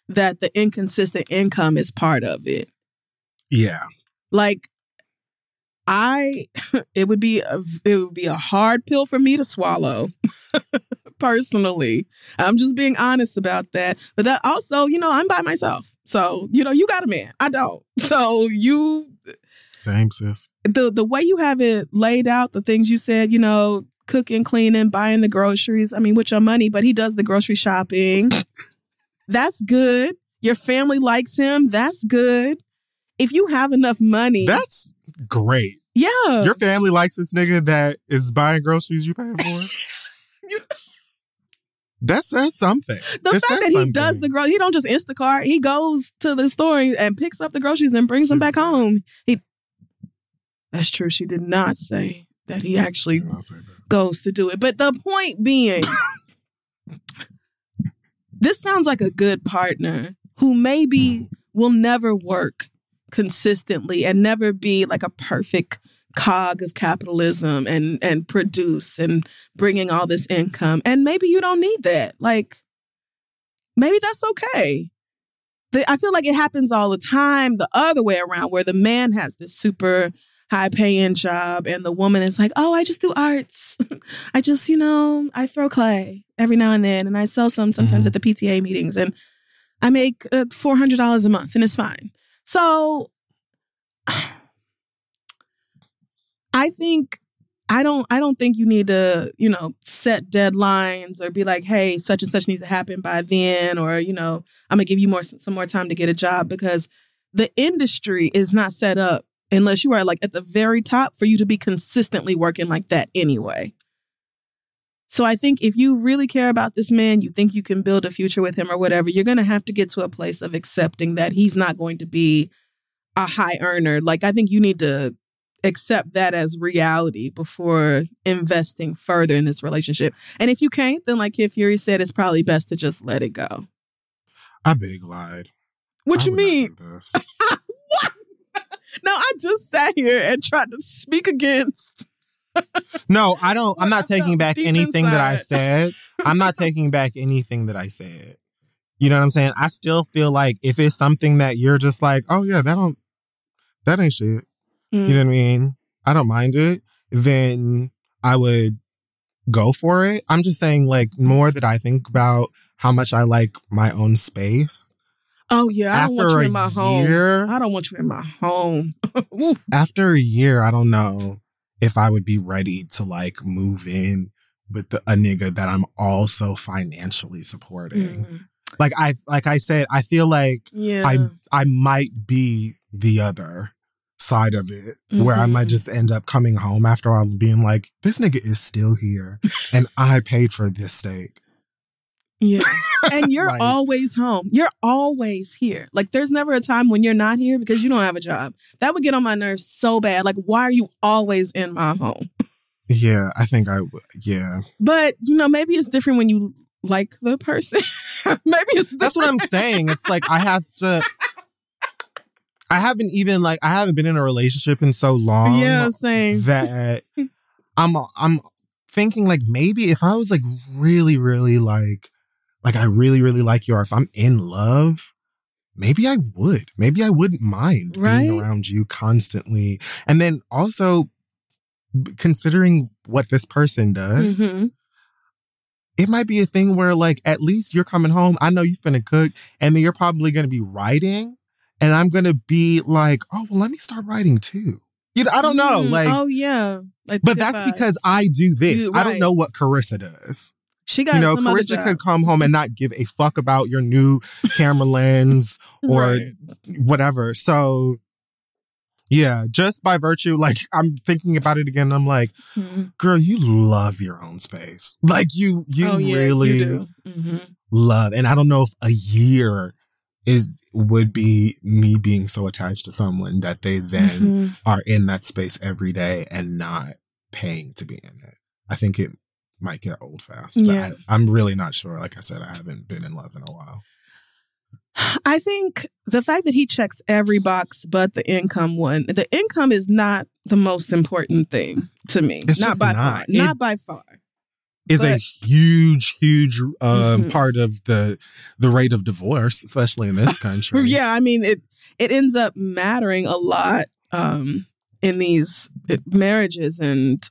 that the inconsistent income is part of it. yeah. Like I *laughs* it would be a, it would be a hard pill for me to swallow. *laughs* Personally, I'm just being honest about that. But that also, you know, I'm by myself. So, you know, you got a man. I don't. *laughs* So, you Same sis. the the way you have it laid out, the things you said, you know, cooking, cleaning, buying the groceries. I mean, with your money, but he does the grocery shopping. That's good. Your family likes him. That's good. If you have enough money, That's great. yeah. Your family likes this nigga that is buying groceries you paying for. *laughs* You- that says something. the It fact that he does the grocery, he don't just Instacart. He goes to the store and picks up the groceries and brings them back home. He That's true. She did not say that he actually that. goes to do it. But the point being, this sounds like a good partner who maybe mm. will never work consistently and never be like a perfect cog of capitalism and and produce and bringing all this income. And maybe you don't need that. Like maybe that's okay. The, i feel like it happens all the time the other way around where the man has this super high paying job and the woman is like oh i just do arts. *laughs* I just you know i throw clay every now and then and i sell some sometimes Mhm. at the pta meetings and i make uh, $400 a month and it's fine. So i think i don't i don't think you need to you know set deadlines or be like hey such and such needs to happen by then or you know i'm gonna give you more some more time to get a job because the industry is not set up unless you are like at the very top for you to be consistently working like that anyway. So I think if you really care about this man, you think you can build a future with him or whatever, you're going to have to get to a place of accepting that he's not going to be a high earner. Like I think you need to accept that as reality before investing further in this relationship. And if you can't, then like Kid Fury said, it's probably best to just let it go. I big lied. What I you mean? *laughs* what? No, I just sat here and tried to speak against. No, I don't. I'm not taking back anything that I said. I'm not taking back anything that I said. You know what I'm saying? I still feel like if it's something that you're just like, oh yeah, that don't, that ain't shit. Mm. You know what I mean? I don't mind it. Then I would go for it. I'm just saying, like, more that I think about how much I like my own space. Oh yeah, I don't want After you in my home. year- I don't want you in my home. *laughs* After a year, I don't know if I would be ready to like move in with the, a nigga that I'm also financially supporting. Mm. Like I, like I said, I feel like Yeah. I I might be the other side of it where I might Mhm. just end up coming home after all being like, this nigga is still here *laughs* and I paid for this steak. Yeah. *laughs* And you're Like- always home. You're always here. Like there's never a time when you're not here because you don't have a job. That would get on my nerves so bad. Like why are you always in my home? Yeah, I think I would. Yeah. But you know, maybe it's different when you like the person. *laughs* maybe it's different. That's what I'm saying. It's like I have to. I haven't even like I haven't been in a relationship in so long. Yeah, same. That *laughs* I'm I'm thinking like maybe if I was like really really like like I really really like you or if I'm in love, maybe I would. Maybe I wouldn't mind Right? being around you constantly. And then also considering what this person does, Mhm. it might be a thing where like at least you're coming home. I know you finna cook, and then you're probably gonna be writing, and I'm gonna be like, oh well, let me start writing too. You know, I don't know, Mm, like, oh yeah. Like but that's vibes. because I do this. You- I don't know what Carissa does. she got You know, Carissa could come home and not give a fuck about your new camera lens *laughs* or Right. whatever. So. Yeah, just by virtue, like I'm thinking about it again. I'm like, Mhm. girl, you love your own space. Like you, you oh, yeah, really you do. Mhm. love. And I don't know if a year is would be me being so attached to someone that they then Mhm. are in that space every day and not paying to be in it. I think it might get old fast. But Yeah. I, I'm really not sure. Like I said, I haven't been in love in a while. *sighs* I think the fact that he checks every box but the income one, the income is not the most important thing to me. It's not just by not. far. It- not by far. Is a huge, huge um, Mhm. part of the the rate of divorce, especially in this *laughs* country. Yeah, I mean it. It ends up mattering a lot um, in these uh, marriages and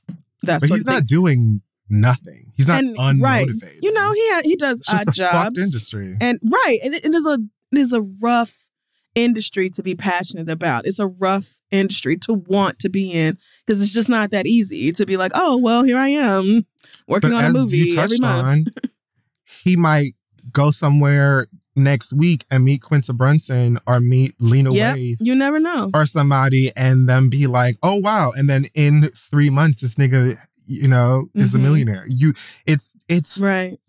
that but he's not doing nothing. He's not And, unmotivated. right. You know, he he does it's just odd a jobs. industry. And right, and it, it is a it is a rough industry to be passionate about. It's a rough industry to want to be in because it's just not that easy to be like, oh well, here I am working but on a movie you every month. on, he might go somewhere next week and meet Quinta Brunson or meet Lena Yep, Waithe you never know. or somebody and then be like, oh wow. And then in three months, this nigga, you know, is a Mhm. millionaire. You it's it's Right.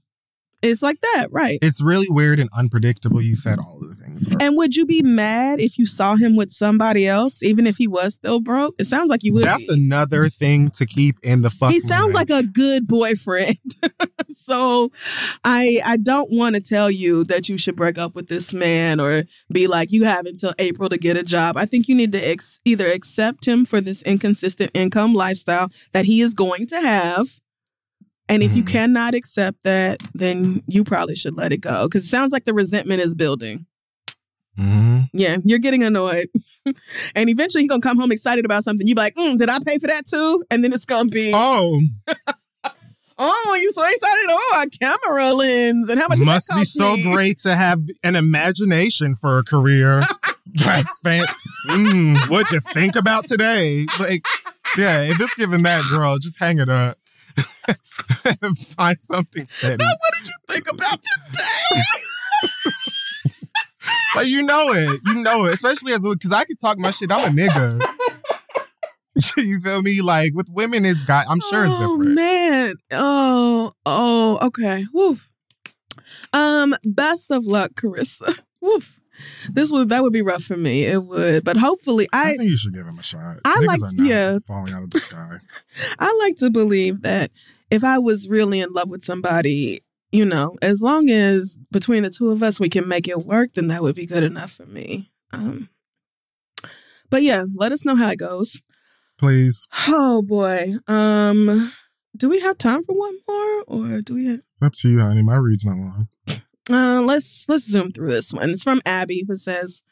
It's like that, right? it's really weird and unpredictable. You said all of the things. And would you be mad if you saw him with somebody else, even if he was still broke? It sounds like you would. That's be. another thing to keep in the fuck. he sounds mind. like a good boyfriend. *laughs* so I I don't want to tell you that you should break up with this man or be like you have until April to get a job. I think you need to ex- either accept him for this inconsistent income lifestyle that he is going to have. And if you Mhm. cannot accept that, then you probably should let it go because it sounds like the resentment is building. Mhm. Yeah, you're getting annoyed. *laughs* and eventually you're gonna come home excited about something. You be like, mm, did I pay for that too? And then it's gonna be, oh, *laughs* Oh, you're so excited. Oh, a camera lens. And how much must that be so me? great to have an imagination for a career. *laughs* That's fan. Mm, what'd you think about today? Like, yeah, if it's giving that girl, just hang it up. And *laughs* Find something steady. What did you think about today? *laughs* Like you know it, you know it. Especially as because I can talk my shit. I'm a nigga. *laughs* you feel me? Like with women, it's got. I'm sure it's oh, different. man. Oh, oh, okay. Woof. Um, best of luck, Carissa. Woof. This would that would be rough for me. It would, but hopefully, I, I think you should give him a shot. I Niggas like- yeah. falling out of the sky. *laughs* I like to believe that if I was really in love with somebody, you know, as long as between the two of us we can make it work, then that would be good enough for me. Um, but yeah, let us know how it goes. Please, Oh boy. Um, do we have time for one more, or do we? Have, up to you, honey. My read's not long. *laughs* uh, let's let's zoom through this one. It's from Abby, who says,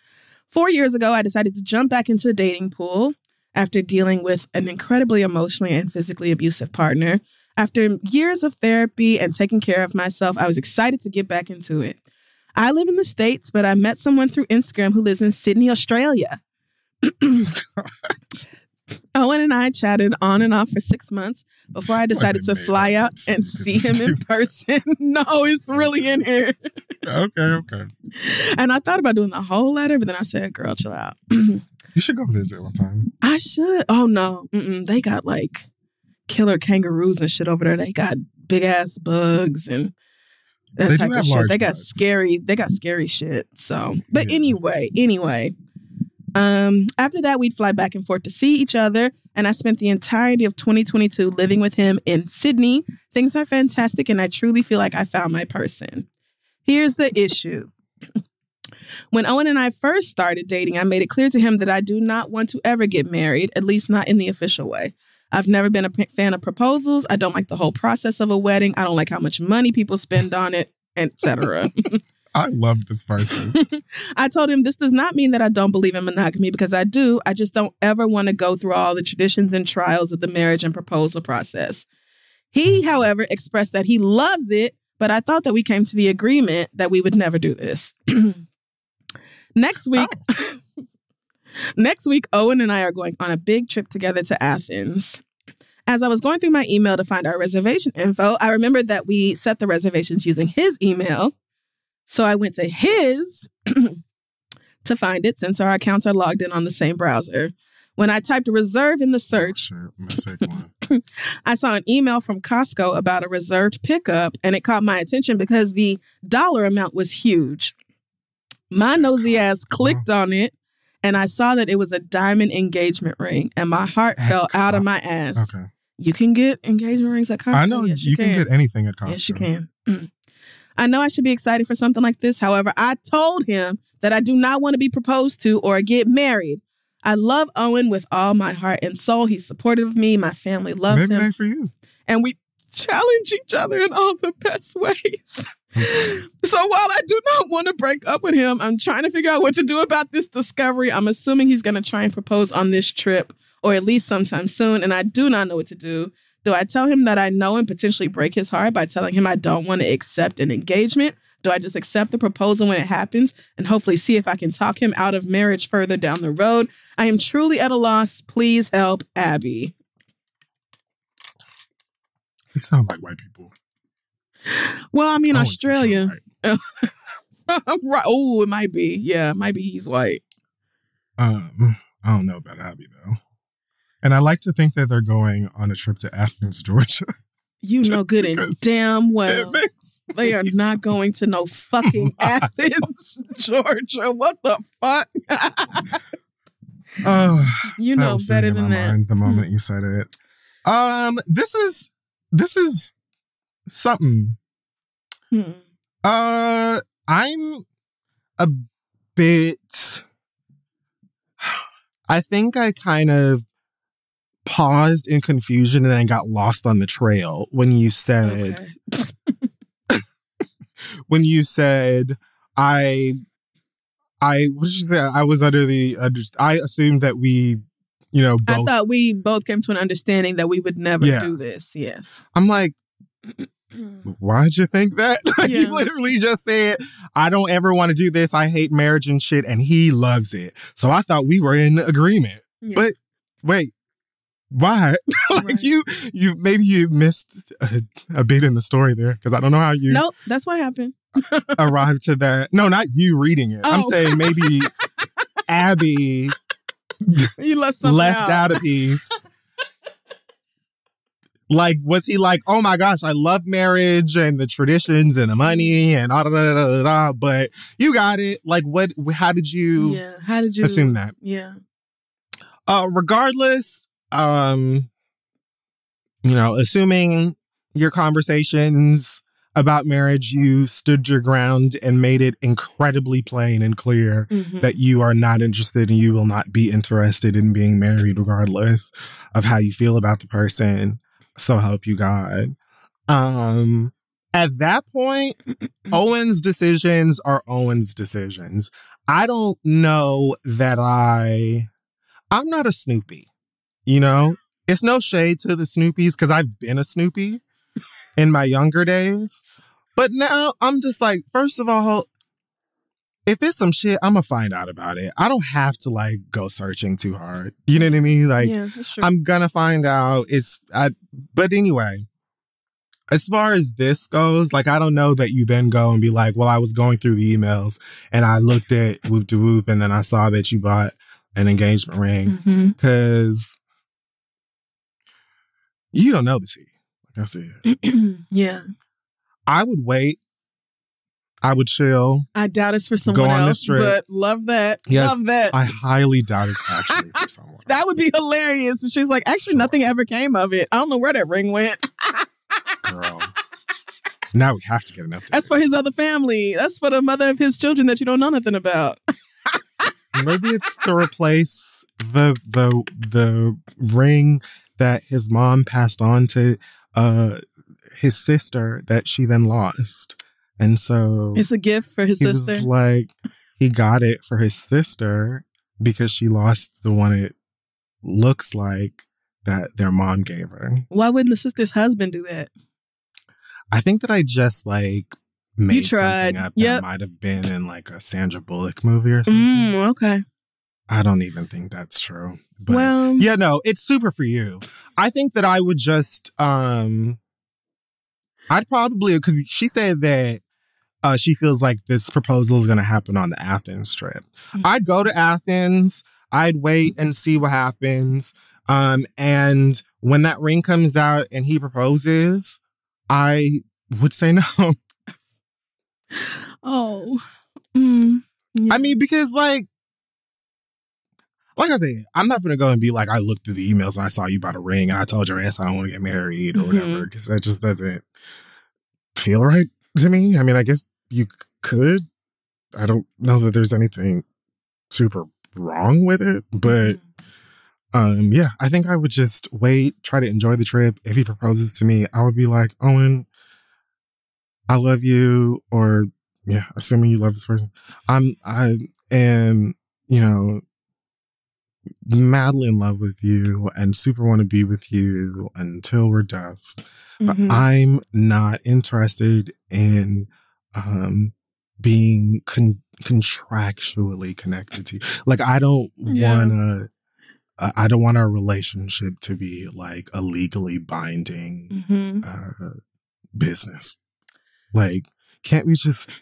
Four years ago, I decided to jump back into the dating pool after dealing with an incredibly emotionally and physically abusive partner. After years of therapy and taking care of myself, I was excited to get back into it. I live in the States, but I met someone through Instagram who lives in Sydney, Australia. *clears throat* Owen and I chatted on and off for six months before I decided to fly out and *laughs* see him in person. *laughs* no, it's really in here. Okay, okay. And I thought about doing the whole letter, but then I said, girl, chill out. *clears throat* You should go visit one time. I should. Oh, no. Mm-mm. They got like killer kangaroos and shit over there. They got big ass bugs and that They do type of shit. They got bugs. scary. They got scary shit. So, but Yeah. anyway, anyway. Um, after that, we'd fly back and forth to see each other, and I spent the entirety of 2022 living with him in Sydney. Things are fantastic, and I truly feel like I found my person. Here's the issue. *laughs* When Owen and I first started dating, I made it clear to him that I do not want to ever get married, at least not in the official way. I've never been a p- fan of proposals. I don't like the whole process of a wedding. I don't like how much money people spend on it, etc. *laughs* I love this person. *laughs* I told him this does not mean that I don't believe in monogamy because I do. I just don't ever want to go through all the traditions and trials of the marriage and proposal process. He, mm. however, expressed that he loves it, but I thought that we came to the agreement that we would never do this. *clears throat* Next oh. week, *laughs* next week, Owen and I are going on a big trip together to Athens. As I was going through my email to find our reservation info, I remembered that we set the reservations using his email. So I went to his *clears throat* to find it since our accounts are logged in on the same browser. When I typed reserve in the search, Sure. *clears throat* I saw an email from Costco about a reserved pickup, and it caught my attention because the dollar amount was huge. My nosy ass clicked on it, and I saw that it was a diamond engagement ring, and my heart At fell out of my ass. Okay. You can get engagement rings at Costco. I know Yes, you can get anything at Costco. Yes, you can. *clears throat* I know I should be excited for something like this. However, I told him that I do not want to be proposed to or get married. I love Owen with all my heart and soul. He's supportive of me. My family loves Maybe him. for you. And we challenge each other in all the best ways. *laughs* So while I do not want to break up with him, I'm trying to figure out what to do about this discovery. I'm assuming he's going to try and propose on this trip or at least sometime soon. And I do not know what to do. Do I tell him that I know and potentially break his heart by telling him I don't want to accept an engagement? Do I just accept the proposal when it happens and hopefully see if I can talk him out of marriage further down the road? I am truly at a loss. Please help Abby. You sound like white people. Well, I mean, sure Australia. right. *laughs* Oh, it might be. Yeah, maybe he's white. Um, I don't know about Abby though. And I like to think that they're going on a trip to Athens, *laughs* Georgia. You know good and damn well it makes they are not going to no fucking. *laughs* Athens, Georgia. What the fuck? Oh, *laughs* you know better than that. mind the moment you said it. Um, this is this is something. Hmm. Uh, I'm a bit. *sighs* I think I kind of paused in confusion and then got lost on the trail when you said Okay. *laughs* when you said I I what did you say? I was under the under, I assumed that we, you know, I thought we both came to an understanding that we would never Yeah. do this. Yes. I'm like, *clears throat* why'd you think that? *laughs* Like, Yeah. You literally just said, I don't ever want to do this. I hate marriage and shit, and he loves it. So I thought we were in agreement. Yeah. But wait, why? *laughs* like Right. you, you maybe you missed a, a bit in the story there because I don't know how you Nope, that's what happened. *laughs* arrived to that. No, not you reading it. I'm Oh. saying maybe *laughs* Abby You left left out a piece. Like, was he like, oh my gosh, I love marriage and the traditions and the money and da da da da, da but you got it. Like, what? How did you Yeah. How did you assume that? Yeah. Uh, regardless, um, you know, assuming your conversations about marriage, you stood your ground and made it incredibly plain and clear Mhm. that you are not interested and you will not be interested in being married regardless of how you feel about the person. So help you god. Um at that point *clears throat* owen's decisions are owen's decisions. I don't know that i i'm not a snoopy you know it's no shade to the snoopies because i've been a snoopy in my younger days but now i'm just like first of all if it's some shit, I'm gonna find out about it. I don't have to like go searching too hard. You know what I mean? Like yeah. I'm gonna find out. It's I, but anyway, as far as this goes, like I don't know that you then go and be like, well, I was going through the emails and I looked at Whoop de Whoop and then I saw that you bought an engagement ring mm-hmm. because you don't know the tea. Like I said, *clears throat* yeah. I would wait I would chill. I doubt it's for someone else, but love that. Yes, love that. I highly doubt it's actually for someone. *laughs* that would be hilarious. And she's like, actually, nothing ever came of it. I don't know where that ring went. girl. Now we have to get an update. That's for his other family. That's for the mother of his children that you don't know nothing about. Maybe it's to replace the the the ring that his mom passed on to uh his sister that she then lost. And so It's a gift for his sister. was like he got it for his sister because she lost the one it looks like that their mom gave her. Why wouldn't the sister's husband do that? I think that I just like made tried. something up Yep. that might have been in like a Sandra Bullock movie or something. Mm, okay. I don't even think that's true. But well, yeah, no, it's super for you. I think that I would just um I'd probably because she said that uh she feels like this proposal is gonna happen on the Athens trip. Mhm. I'd go to Athens, I'd wait and see what happens. Um and when that ring comes out and he proposes, I would say *laughs* no. oh. Mm, yeah. I mean, because like, like I said, I'm not gonna go and be like, I looked through the emails and I saw you bought a ring and I told your ass I don't want to get married or Mhm. whatever, because that just doesn't feel right to me. I mean, I guess you could. I don't know that there's anything super wrong with it, but um, yeah, I think I would just wait, try to enjoy the trip. If he proposes to me, I would be like, Owen, I love you, or yeah, assuming you love this person. I'm I am, you know, madly in love with you and super want to be with you until we're dust. But Mhm. I'm not interested in um being con- contractually connected to you. Like I don't Yeah. wanna uh, I don't want our relationship to be like a legally binding Mhm. uh business. Like, can't we just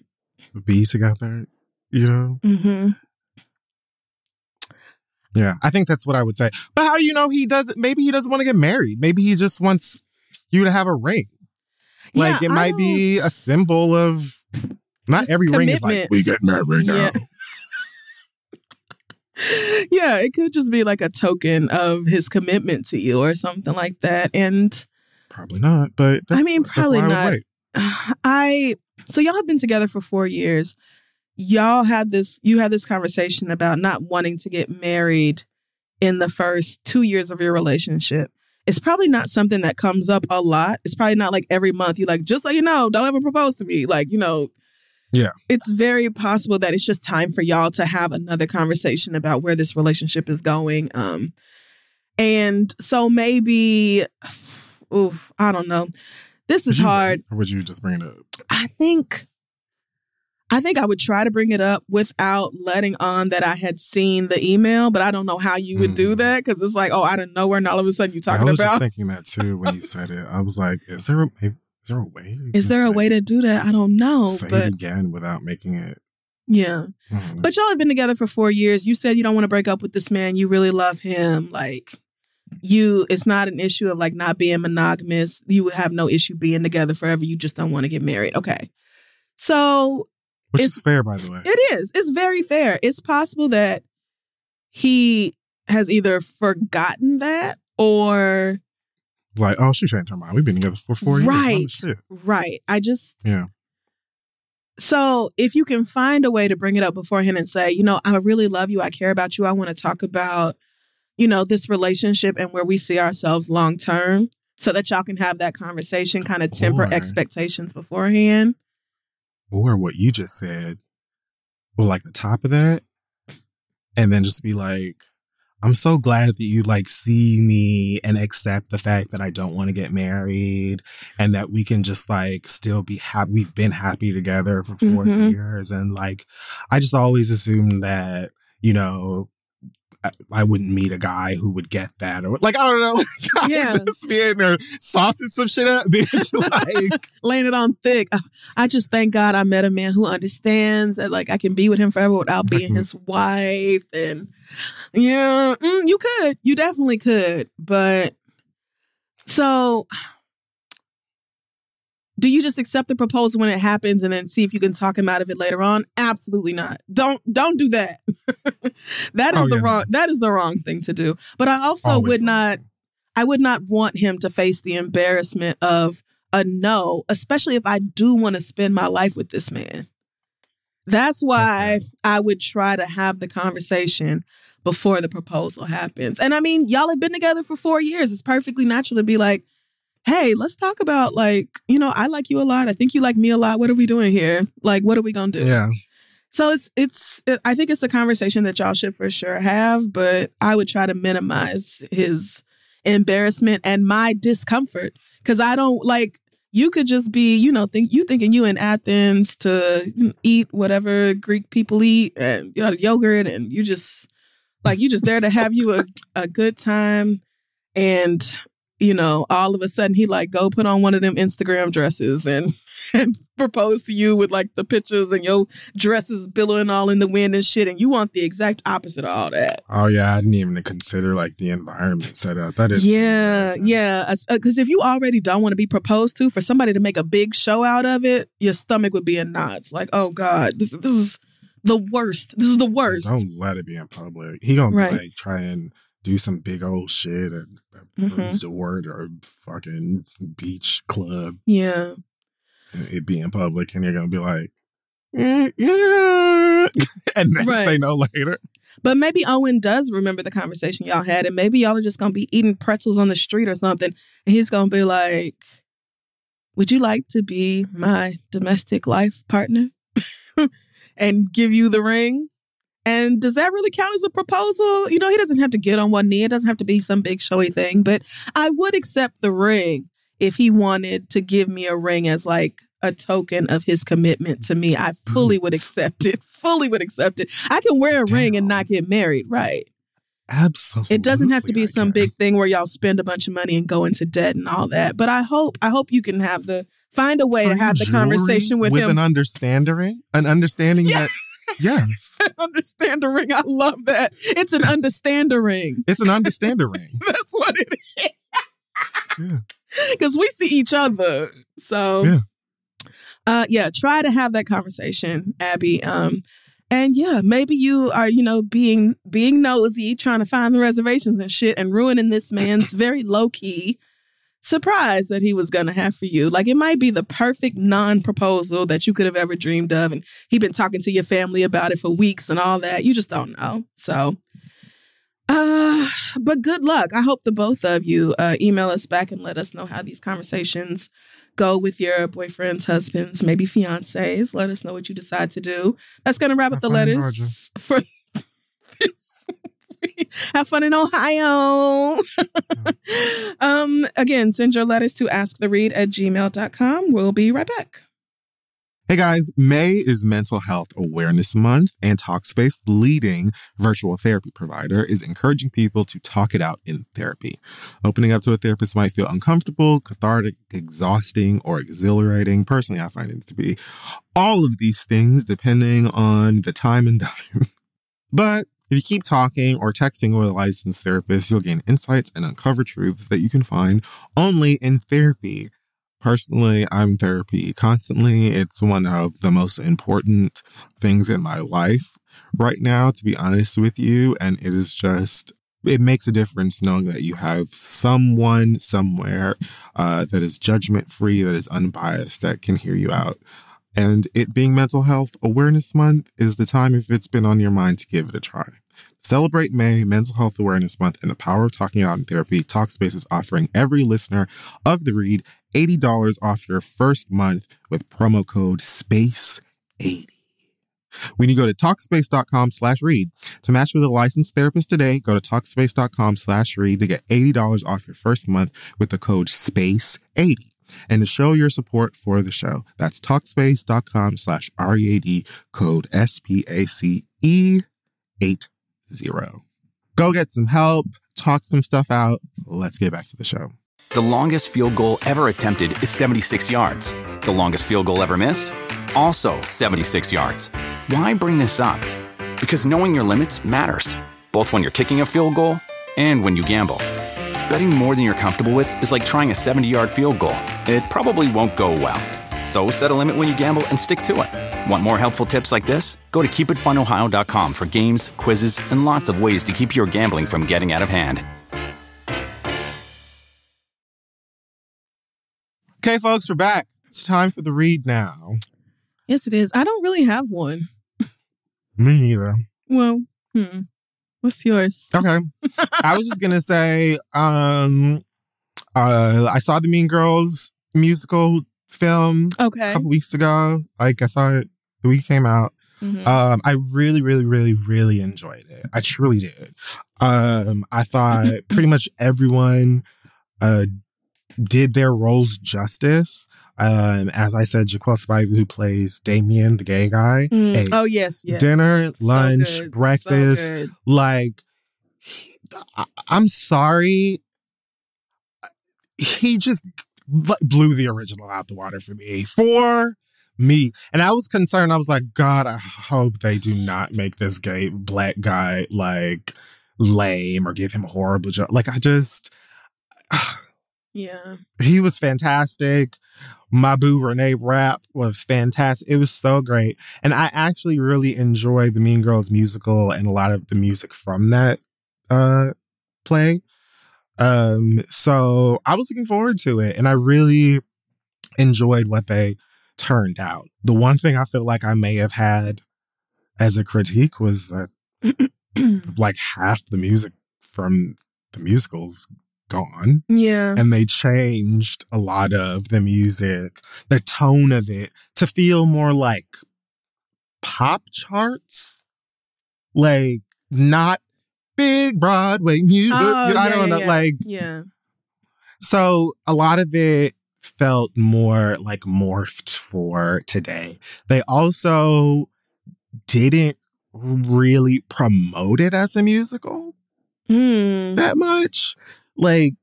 be together? You know? Mhm. Yeah, I think that's what I would say. But how do you know he doesn't? Maybe he doesn't want to get married. Maybe he just wants you to have a ring. Like Yeah, it I might be a symbol of. Not Just every ring is like we get married now. Yeah. *laughs* yeah, it could just be like a token of his commitment to you or something like that. And Probably not. But that's, I mean, that's probably why I not. wait. *sighs* I so y'all have been together for four years. Y'all had this you had this conversation about not wanting to get married in the first two years of your relationship. It's probably not something that comes up a lot. It's probably not like every month you like, just so you know, don't ever propose to me. Like, you know. Yeah. It's very possible that it's just time for y'all to have another conversation about where this relationship is going. Um and so maybe ooh, I don't know. This Would is you hard. Or would you just bring it up? I think I think I would try to bring it up without letting on that I had seen the email, but I don't know how you would do Mm. that because it's like, oh, out of nowhere, and all of a sudden you're talking about. I was just about. thinking that too when you said it. I was like, is there a maybe, is there a way? to Is there a way to do that? I don't know, say but it again without making it? yeah. I don't. But y'all have been together for four years. You said you don't want to break up with this man. You really love him. Like you, it's not an issue of like not being monogamous. You would have no issue being together forever. You just don't want to get married. Okay. So Which it's- is fair, by the way. It is. It's very fair. It's possible that he has either forgotten that or like, oh, she changed her mind. We've been together for four years. Right. Right. I just Yeah. So if you can find a way to bring it up beforehand and say, you know, I really love you, I care about you, I want to talk about, you know, this relationship and where we see ourselves long term, so that y'all can have that conversation, kind of temper Or- expectations beforehand. Or what you just said, well, like the top of that, and then just be like, I'm so glad that you like see me and accept the fact that I don't want to get married and that we can just like still be happy. We've been happy together for 4 Mhm. years. And like, I just always assumed that, you know, I, wouldn't meet a guy who would get that or like, I don't know. *laughs* Like, Yeah. just be in there saucing some shit up, *laughs* bitch. *laughs* like, laying it on thick. Uh, I just thank God I met a man who understands that like I can be with him forever without being his wife. And yeah, mm, you could, you definitely could. But so Do you just accept the proposal when it happens and then see if you can talk him out of it later on? Absolutely not. Don't don't do that. *laughs* that is Oh, the yeah. wrong that is the wrong thing to do. But I also Always would not I would not want him to face the embarrassment of a no, especially if I do want to spend my life with this man. That's why good. I would try to have the conversation before the proposal happens. And I mean, y'all have been together for four years. It's perfectly natural to be like, hey, let's talk about like, you know, I like you a lot. I think you like me a lot. What are we doing here? Like, what are we gonna do? Yeah. So it's it's it, I think it's a conversation that y'all should for sure have, but I would try to minimize his embarrassment and my discomfort cuz I don't like you could just be, you know, think you thinking you in Athens to eat whatever Greek people eat and you know, yogurt and you just like you just there to have you a, a good time and you know, all of a sudden he like go put on one of them Instagram dresses and *laughs* and propose to you with like the pictures and your dresses billowing all in the wind and shit, and you want the exact opposite of all that. Oh yeah, I didn't even consider like the environment set up. That is Yeah, yeah. Because uh, if you already don't want to be proposed to, for somebody to make a big show out of it, your stomach would be in knots. Like, oh god, this this is the worst. This is the worst. Don't let it be in public. He gonna Right. like try and do some big old shit at a Mhm. resort or fucking beach club. Yeah. It be in public, and you're gonna be like, "Mm, *laughs* yeah, and then Right. say no later. But maybe Owen does remember the conversation y'all had, and maybe y'all are just gonna be eating pretzels on the street or something, and he's gonna be like, "Would you like to be my domestic life partner?" *laughs* and give you the ring. And does that really count as a proposal? You know, he doesn't have to get on one knee. It doesn't have to be some big showy thing, but I would accept the ring if he wanted to give me a ring as like a token of his commitment to me. I fully would mm. accept it. *laughs* Fully would accept it. I can wear a ring and not get married, right? Absolutely, It doesn't have to be I some can. big thing where y'all spend a bunch of money and go into debt and all that. But I hope I hope you can have the find a way to have the conversation with, with him. an understanding, an understanding Yeah. that yes, *laughs* understand a ring. I love that. It's an understand a ring. *laughs* it's an understanding ring. *laughs* That's what it is. Yeah. Because we see each other. So Yeah. uh yeah, try to have that conversation, Abby. Um and yeah, maybe you are, you know, being being nosy, trying to find the reservations and shit and ruining this man's very low-key surprise that he was gonna have for you. Like it might be the perfect non-proposal that you could have ever dreamed of. And he'd been talking to your family about it for weeks and all that. You just don't know. So uh, but good luck. I hope the both of you uh, email us back and let us know how these conversations go with your boyfriends, husbands, maybe fiancés. Let us know what you decide to do. That's going to wrap up the letters for *laughs* this. *laughs* Have fun in Ohio. *laughs* um, again, send your letters to asktheread at gmail.com. We'll be right back. Hey guys, May is Mental Health Awareness Month, and Talkspace, leading virtual therapy provider, is encouraging people to talk it out in therapy. Opening up to a therapist might feel uncomfortable, cathartic, exhausting, or exhilarating. Personally, I find it to be all of these things depending on the time and *laughs* time. but if you keep talking or texting with a licensed therapist, you'll gain insights and uncover truths that you can find only in therapy. Personally, I'm therapy constantly. It's one of the most important things in my life right now, to be honest with you. And it is just, it makes a difference knowing that you have someone somewhere uh, that is judgment free, that is unbiased, that can hear you out. And it being Mental Health Awareness Month is the time, if it's been on your mind, to give it a try. Celebrate May, Mental Health Awareness Month, and the power of talking out in therapy. Talkspace is offering every listener of the read $80 off your first month with promo code SPACE80. When you go to Talkspace.com slash read to match with a licensed therapist today, go to Talkspace.com slash read to get $80 off your first month with the code SPACE80. And to show your support for the show, that's Talkspace.com slash READ code SPACE80. Go get some help, talk some stuff out. Let's get back to the show. The longest field goal ever attempted is 76 yards. The longest field goal ever missed? Also 76 yards. Why bring this up? Because knowing your limits matters, both when you're kicking a field goal and when you gamble. Betting more than you're comfortable with is like trying a 70 yard field goal, it probably won't go well. So set a limit when you gamble and stick to it. Want more helpful tips like this? Go to keepitfunohio.com for games, quizzes, and lots of ways to keep your gambling from getting out of hand. Okay, folks, we're back. It's time for the read now. Yes, it is. I don't really have one. *laughs* Me neither. Well, hmm. What's yours? Okay. *laughs* I was just gonna say, um uh I saw the Mean Girls musical film okay. a couple weeks ago. Like I saw it the week it came out. Mhm. Um, I really, really, really, really enjoyed it. I truly did. Um, I thought *laughs* pretty much everyone uh did their roles justice. Um, as I said, Jaquel Spivey, who plays Damien, the gay guy, Mm. Oh yes, yes. dinner, lunch, so breakfast. good. like, he- I, I'm sorry, he just blew the original out the water for me. For me, and I was concerned. I was like, God, I hope they do not make this gay black guy like lame or give him a horrible job. Like, I just. *sighs* Yeah. he was fantastic. My boo Renee Rapp was fantastic. It was so great. And I actually really enjoyed the Mean Girls musical and a lot of the music from that uh play. Um so I was looking forward to it and I really enjoyed what they turned out. The one thing I feel like I may have had as a critique was that *clears throat* like half the music from the musicals gone yeah. and they changed a lot of the music, the tone of it to feel more like pop charts, like not big Broadway music. Oh, you know, I don't yeah, know, yeah. like Yeah. so a lot of it felt more like morphed for today. They also didn't really promote it as a musical Hmm. that much. Like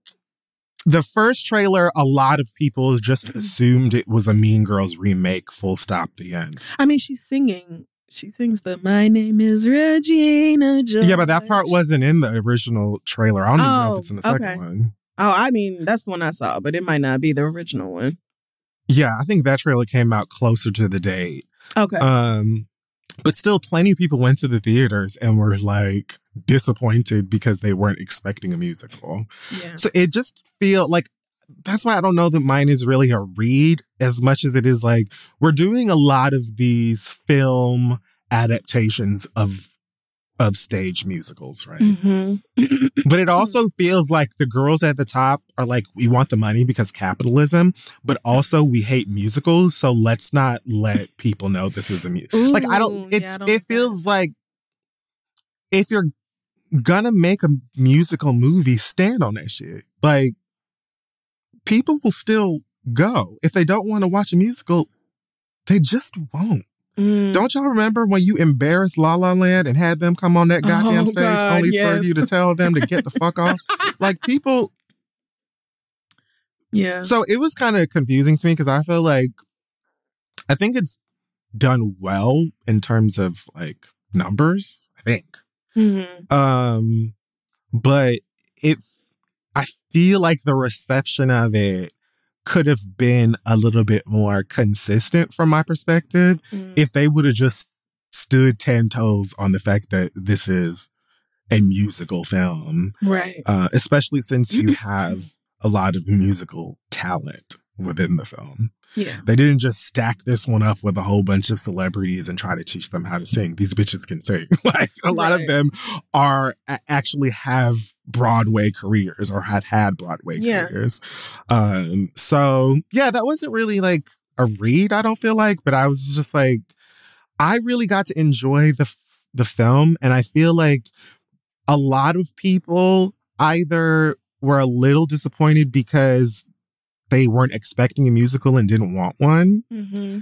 the first trailer, a lot of people just assumed it was a Mean Girls remake, full stop, the end. I mean, she's singing. She sings the "My name is Regina George." Yeah, but that part wasn't in the original trailer. I don't even know Oh, if it's in the second okay. one. Oh, I mean, that's the one I saw, but it might not be the original one. Yeah, I think that trailer came out closer to the date. Okay. Um, but still, plenty of people went to the theaters and were like disappointed because they weren't expecting a musical. yeah. So it just feel like that's why I don't know that mine is really a read as much as it is like we're doing a lot of these film adaptations of of stage musicals, right? hmm *clears throat* But it also feels like the girls at the top are like, we want the money because capitalism, but also we hate musicals, so let's not let people know this is a musical. Like I don't. It's it feels like if you're gonna make a musical movie, stand on that shit. Like people will still go if they don't want to watch a musical. They just won't. Mm. Don't y'all remember when you embarrassed La La Land and had them come on that goddamn Oh, stage God, only yes. for you to tell them to get the fuck *laughs* off? Like people. Yeah. So it was kind of confusing to me because I feel like I think it's done well in terms of like numbers. I think. hmm Um, but it, I feel like the reception of it could have been a little bit more consistent from my perspective Mm. if they would have just stood 10 toes on the fact that this is a musical film, right. uh, especially since you have a lot of musical talent within the film. Yeah. They didn't just stack this one up with a whole bunch of celebrities and try to teach them how to sing. These bitches can sing. *laughs* like a lot of them are actually have Broadway careers or have had Broadway Yeah. careers. Um so yeah, that wasn't really like a read, I don't feel like, but I was just like I really got to enjoy the f- the film and I feel like a lot of people either were a little disappointed because they weren't expecting a musical and didn't want one, hmm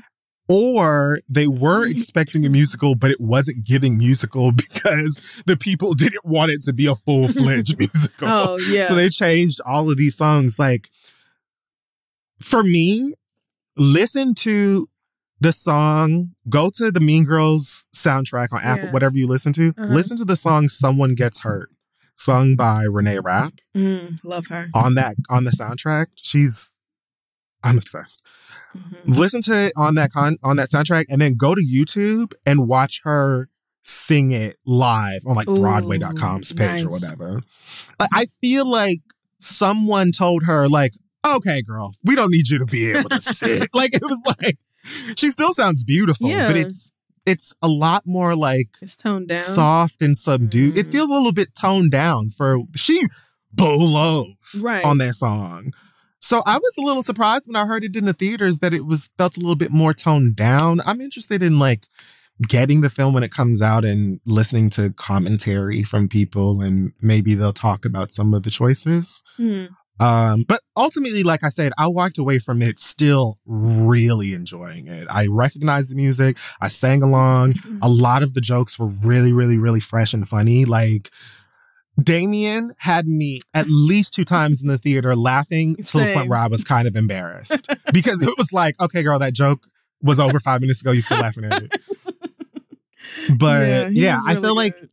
or they were expecting a musical, but it wasn't giving musical *laughs* because the people didn't want it to be a full fledged *laughs* musical. Oh yeah. So they changed all of these songs. Like, for me, listen to the song, go to the Mean Girls soundtrack on Apple, Yeah. whatever you listen to, Uh-huh. listen to the song Someone Gets Hurt, sung by Renee Rapp Mm, love her. on that on the soundtrack. She's I'm obsessed. Mhm. Listen to it on that con on that soundtrack, and then go to YouTube and watch her sing it live on like Ooh, Broadway.com's page or whatever. Like, I feel like someone told her, like, okay, girl, we don't need you to be able to *laughs* sing. like it was like she still sounds beautiful, Yeah. but it's it's a lot more like It's toned down. soft and subdued. It Mm. feels a little bit toned down for she bolos Right. on that song. So I was a little surprised when I heard it in the theaters that it was felt a little bit more toned down. I'm interested in like getting the film when it comes out and listening to commentary from people and maybe they'll talk about some of the choices. Hmm. Um, but ultimately, like I said, I walked away from it still really enjoying it. I recognized the music. I sang along. A lot of the jokes were really, really, really fresh and funny. Like Damien had me at least two times in the theater laughing to the point where I was kind of embarrassed because it was like, okay, girl, that joke was over five minutes ago. You're still laughing at it. *laughs* But he yeah, was I really feel like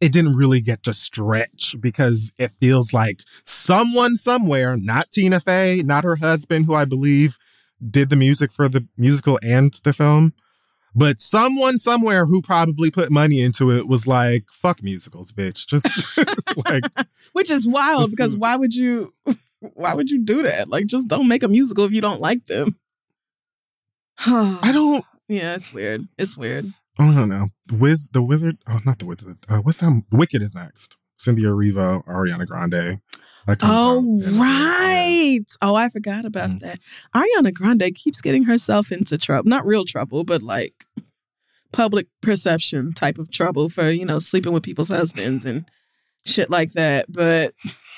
it didn't really get to stretch because it feels like someone somewhere, not Tina Fey, not her husband, who I believe did the music for the musical and the film, but someone somewhere who probably put money into it was like, fuck musicals, bitch. Just *laughs* like, *laughs* which is wild This because why would you *laughs* why would you do that? Like just don't make a musical if you don't like them. Huh. *sighs* I don't, Yeah, it's weird. It's weird. I don't know. Wiz, the wizard, oh, not the wizard. Uh, what's that? Wicked is next. Cynthia Erivo, Ariana Grande. Oh out in April. right. Oh, I forgot about Mm. that. Ariana Grande keeps getting herself into trouble. Not real trouble, but like public perception type of trouble for, you know, sleeping with people's husbands and shit like that. But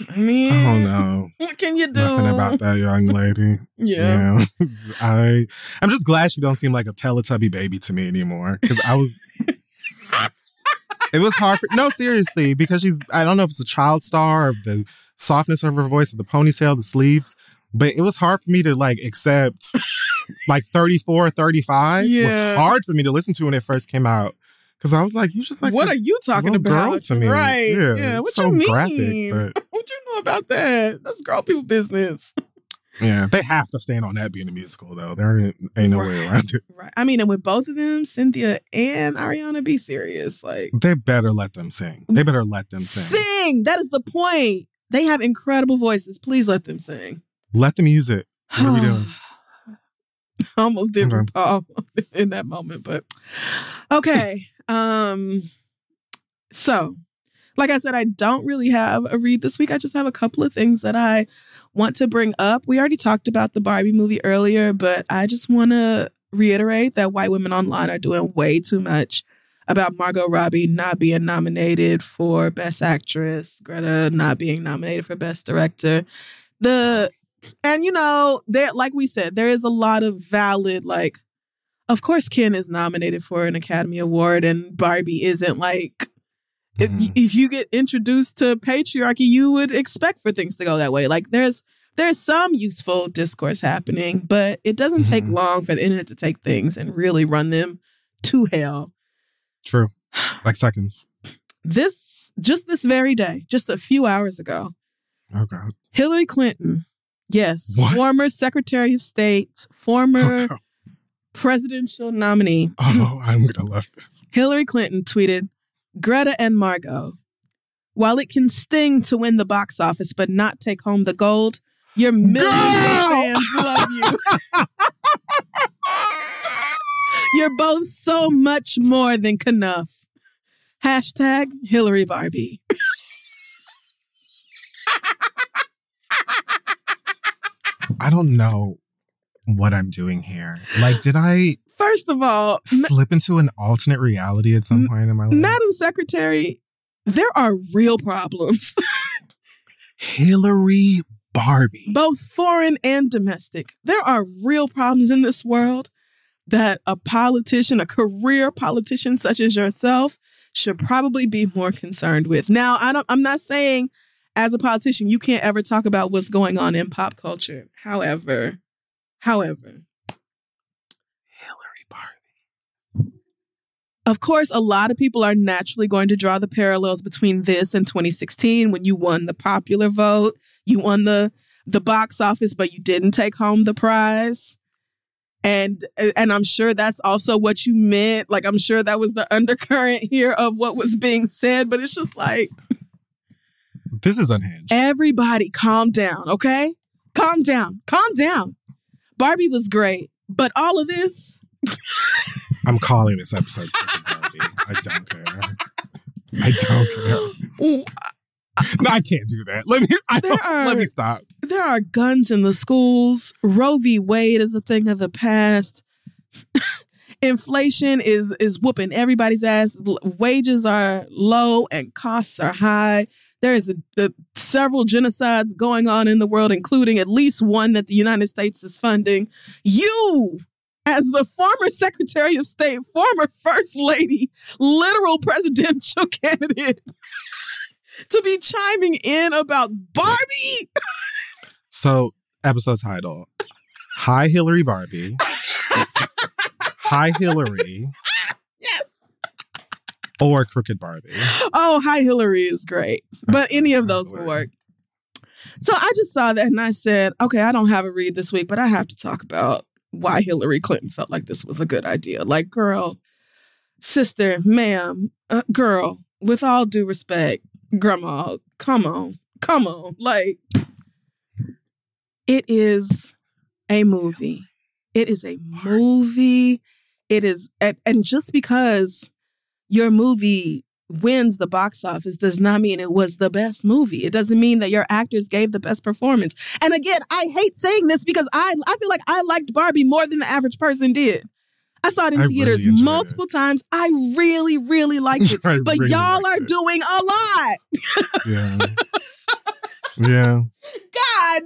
I mean I don't know. *laughs* What can you do? Nothing about that young lady. Yeah. Yeah. *laughs* I I'm just glad she don't seem like a Teletubby baby to me anymore. Because I was *laughs* It was hard for no, seriously, because she's I don't know if it's a child star or the softness of her voice the ponytail, the sleeves. But it was hard for me to like accept *laughs* like 34, 35 Yeah. was hard for me to listen to when it first came out. Cause I was like, you just like what are you talking about? to me. Right. Yeah. Yeah. What so you mean? graphic, but *laughs* what you know about that? That's girl people business. yeah. They have to stand on that being a musical though. There ain't, ain't no way around it. Right. I mean, and with both of them, Cynthia and Ariana, be serious. Like They better let them sing. They better let them sing. sing. That is the point. They have incredible voices. Please let them sing. Let them use it. What are we doing? *sighs* I almost did Okay. RuPaul *laughs* in that moment, but okay. um, so like I said, I don't really have a read this week. I just have a couple of things that I want to bring up. We already talked about the Barbie movie earlier, but I just want to reiterate that white women online are doing way too much about Margot Robbie not being nominated for Best Actress, Greta not being nominated for Best Director. The and you know, there like we said, there is a lot of valid like of course Ken is nominated for an Academy Award and Barbie isn't like it- Mhm. if you get introduced to patriarchy, you would expect for things to go that way. Like there's there's some useful discourse happening, but it doesn't take Mhm. long for the internet to take things and really run them to hell. True. *gasps* Like seconds. This just this very day, just a few hours ago, Oh God. Hillary Clinton, yes, What? former Secretary of State, former Oh, presidential nominee, oh, *laughs* I'm gonna love this. Hillary Clinton tweeted, Greta and Margot, while it can sting to win the box office but not take home the gold, your millions of fans love you. *laughs* You're both so much more than enough. Hashtag Hillary Barbie. I don't know what I'm doing here. Like, did I First of all, slip into an alternate reality at some point in my life? Madam Secretary, there are real problems, *laughs* Hillary Barbie. both foreign and domestic. There are real problems in this world that a politician, a career politician such as yourself, should probably be more concerned with. Now, I don't I'm not saying as a politician you can't ever talk about what's going on in pop culture. However, however, Hillary Barbie. Of course, a lot of people are naturally going to draw the parallels between this and 2016 when you won the popular vote, you won the the box office, but you didn't take home the prize. And and I'm sure that's also what you meant. Like I'm sure that was the *laughs* undercurrent here of what was being said, but it's just like This is unhinged. everybody calm down, okay? Calm down. Calm down. Barbie was great, but all of this *laughs* I'm calling this episode Barbie. I don't care. I don't care. *laughs* No, I can't do that. Let me. Are- let me stop. there are guns in the schools. Roe v. Wade is a thing of the past. *laughs* Inflation is is whooping everybody's ass. Wages are low and costs are high. There is a, a- several genocides going on in the world, including at least one that the United States is funding. You, as the former *laughs* Secretary of State, former First Lady, literal presidential *laughs* candidate, to be chiming in about Barbie. So, episode title Hi, Hillary Barbie. Hi, Hillary. Yes. Or Crooked Barbie. Oh, Hi Hillary is great. But any of those will work. So I just saw that and I said, okay, I don't have a read this week, but I have to talk about why Hillary Clinton felt like this was a good idea. Like, girl, sister, ma'am, uh, girl, with all due respect, grandma, come on, come on. Like, it is a movie. It is a movie. It is, and, and just because your movie wins the box office does not mean it was the best movie. It doesn't mean that your actors gave the best performance. And again, I hate saying this because I I feel like I liked Barbie more than the average person did. I saw it in I theaters enjoyed multiple times. I really, really liked it. *laughs* But really y'all are it. doing a lot. Yeah. *laughs* yeah. God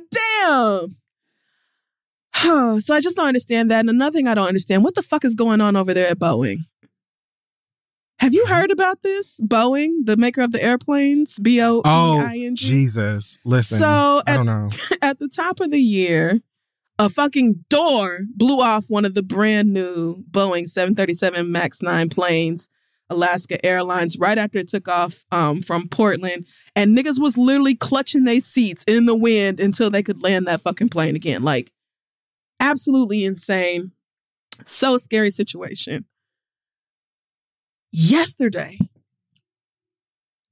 damn. so I just don't understand that. And another thing I don't understand, what the fuck is going on over there at Boeing? Have you heard about this? Boeing, the maker of the airplanes, B O E Oh, I N G. Oh, Jesus. Listen. So I don't know. *laughs* at the top of the year, a fucking door blew off one of the brand new Boeing 737 MAX 9 planes, Alaska Airlines, right after it took off um, from Portland. And niggas was literally clutching their seats in the wind until they could land that fucking plane again. Like, absolutely insane. So scary situation. Yesterday,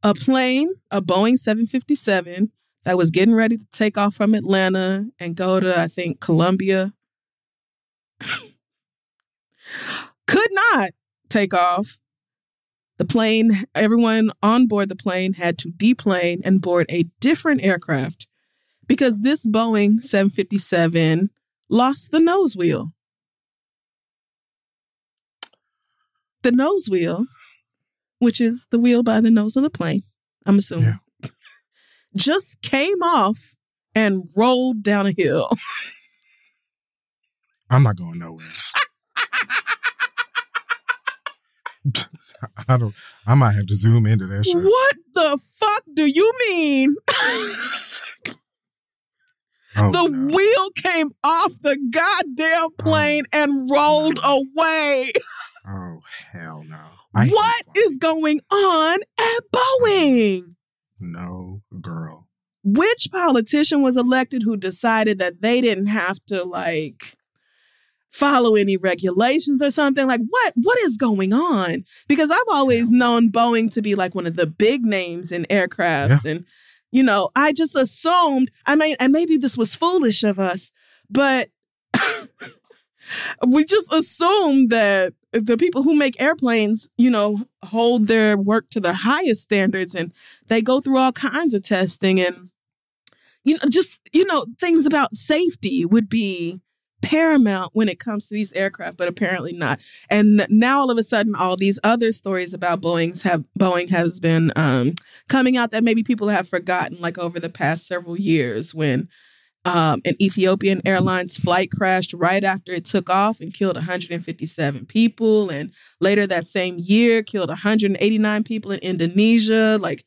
a plane, a Boeing 757, that was getting ready to take off from Atlanta and go to, I think, Colombia, could not take off. The plane, everyone on board the plane had to deplane and board a different aircraft because this Boeing 757 lost the nose wheel. The nose wheel, which is the wheel by the nose of the plane, I'm assuming, just came off and rolled down a hill. *laughs* I'm not going nowhere. *laughs* I don't. I might have to zoom into that shit. What the fuck do you mean? *laughs* Oh, the no. wheel came off the goddamn oh, plane and rolled away. Oh hell no! I What is going on at Boeing? no girl? Which politician was elected who decided that they didn't have to like follow any regulations or something? Like what what is going on? Because I've always known Boeing to be like one of the big names in aircrafts and you know, I just assumed, I mean, and maybe this was foolish of us, but *coughs* we just assumed that the people who make airplanes, you know, hold their work to the highest standards and they go through all kinds of testing and you know just you know things about safety would be paramount when it comes to these aircraft but apparently not. And now all of a sudden all these other stories about boeing's have boeing has been um, coming out that maybe people have forgotten like over the past several years when um, an ethiopian airlines flight crashed right after it took off and killed 157 people and later that same year killed 189 people in indonesia like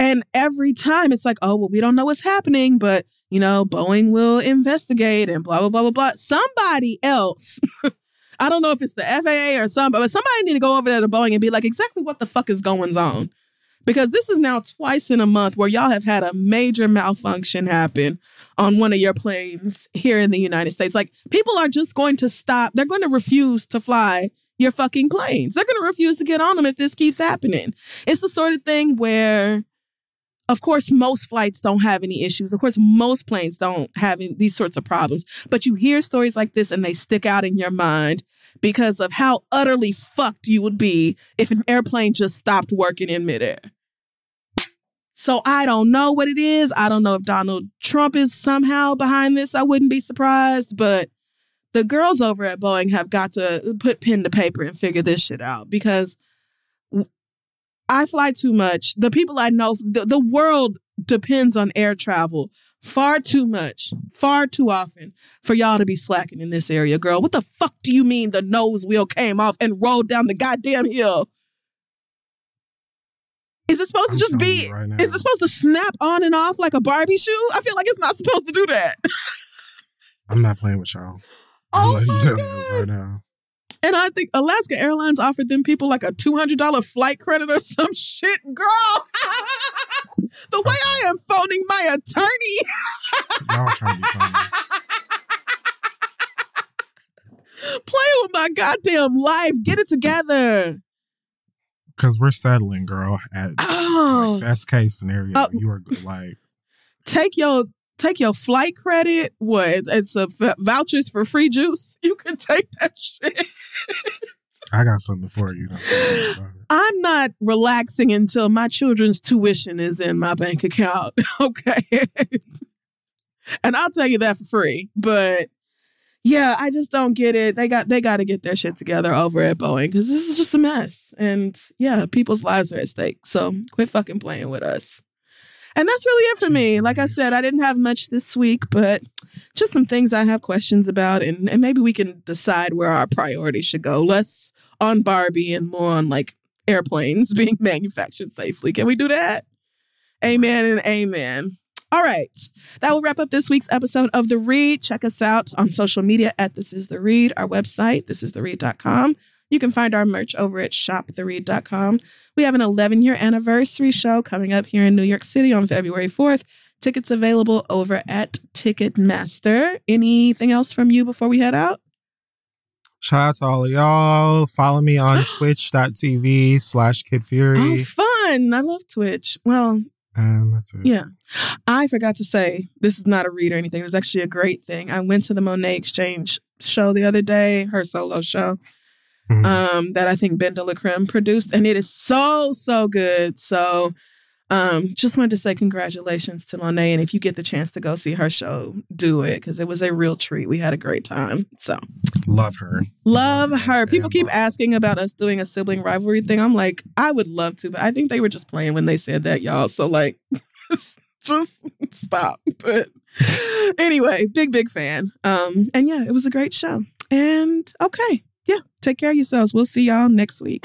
and every time it's like, oh, well, we don't know what's happening, but you know, Boeing will investigate and blah, blah, blah, blah, blah. Somebody else, *laughs* I don't know if it's the FAA or somebody, but somebody need to go over there to Boeing and be like, exactly what the fuck is going on? Because this is now twice in a month where y'all have had a major malfunction happen on one of your planes here in the United States. Like people are just going to stop. They're going to refuse to fly your fucking planes. They're going to refuse to get on them if this keeps happening. It's the sort of thing where of course, most flights don't have any issues. Of course, most planes don't have any, these sorts of problems. But you hear stories like this and they stick out in your mind because of how utterly fucked you would be if an airplane just stopped working in midair. So I don't know what it is. I don't know if Donald Trump is somehow behind this. I wouldn't be surprised. But the girls over at Boeing have got to put pen to paper and figure this shit out because I fly too much. The people I know, the, the world depends on air travel far too much, far too often for y'all to be slacking in this area, girl. What the fuck do you mean the nose wheel came off and rolled down the goddamn hill? Is it supposed I'm to just be? right is it supposed to snap on and off like a Barbie shoe? I feel like it's not supposed to do that. *laughs* I'm not playing with y'all. Oh my you know God. right now. And I think Alaska Airlines offered them people like a $200 flight credit or *laughs* some shit. Girl, *laughs* the way I am phoning my attorney, Y'all trying to be funny. playing with my goddamn life. Get it together. Because we're settling, girl. At Oh, like, best case scenario, Oh. you are like, take your take your flight credit. What? It's a v- vouchers for free juice. *laughs* You can take that shit. I got something for you. Don't worry about it. I'm not relaxing until my children's tuition is in my bank account. *laughs* Okay. and I'll tell you that for free. But yeah, I just don't get it. They got they got to get their shit together over at Boeing because this is just a mess. And yeah, people's lives are at stake. So quit fucking playing with us. And that's really it for me. Like I said, I didn't have much this week, but just some things I have questions about, and, and maybe we can decide where our priorities should go. Less on Barbie and more on like airplanes *laughs* being manufactured safely. Can we do that? Amen and amen. All right. That will wrap up this week's episode of The Read. Check us out on social media at This Is The Read, our website, thisistheread.com. You can find our merch over at shoptheread.com. We have an 11 year anniversary show coming up here in New York City on February 4th. Tickets available over at Ticketmaster. Anything else from you before we head out? Shout out to all of y'all. Follow me on *gasps* twitch.tv slash Kid Oh, fun. I love Twitch. Well, And that's it. Yeah. I forgot to say, this is not a read or anything. It's actually a great thing. I went to the Monét X Change show the other day, her solo show, Mhm. um, that I think BenDeLaCreme produced, and it is so, so good. So um, just wanted to say congratulations to Monet. And if you get the chance to go see her show, do it because it was a real treat. We had a great time. So Love her. love her. People keep asking about us doing a sibling rivalry thing. I'm like, I would love to, but I think they were just playing when they said that, y'all. So like, *laughs* just stop. But anyway, big big fan. Um, and yeah, it was a great show. And okay, yeah, take care of yourselves. We'll see y'all next week.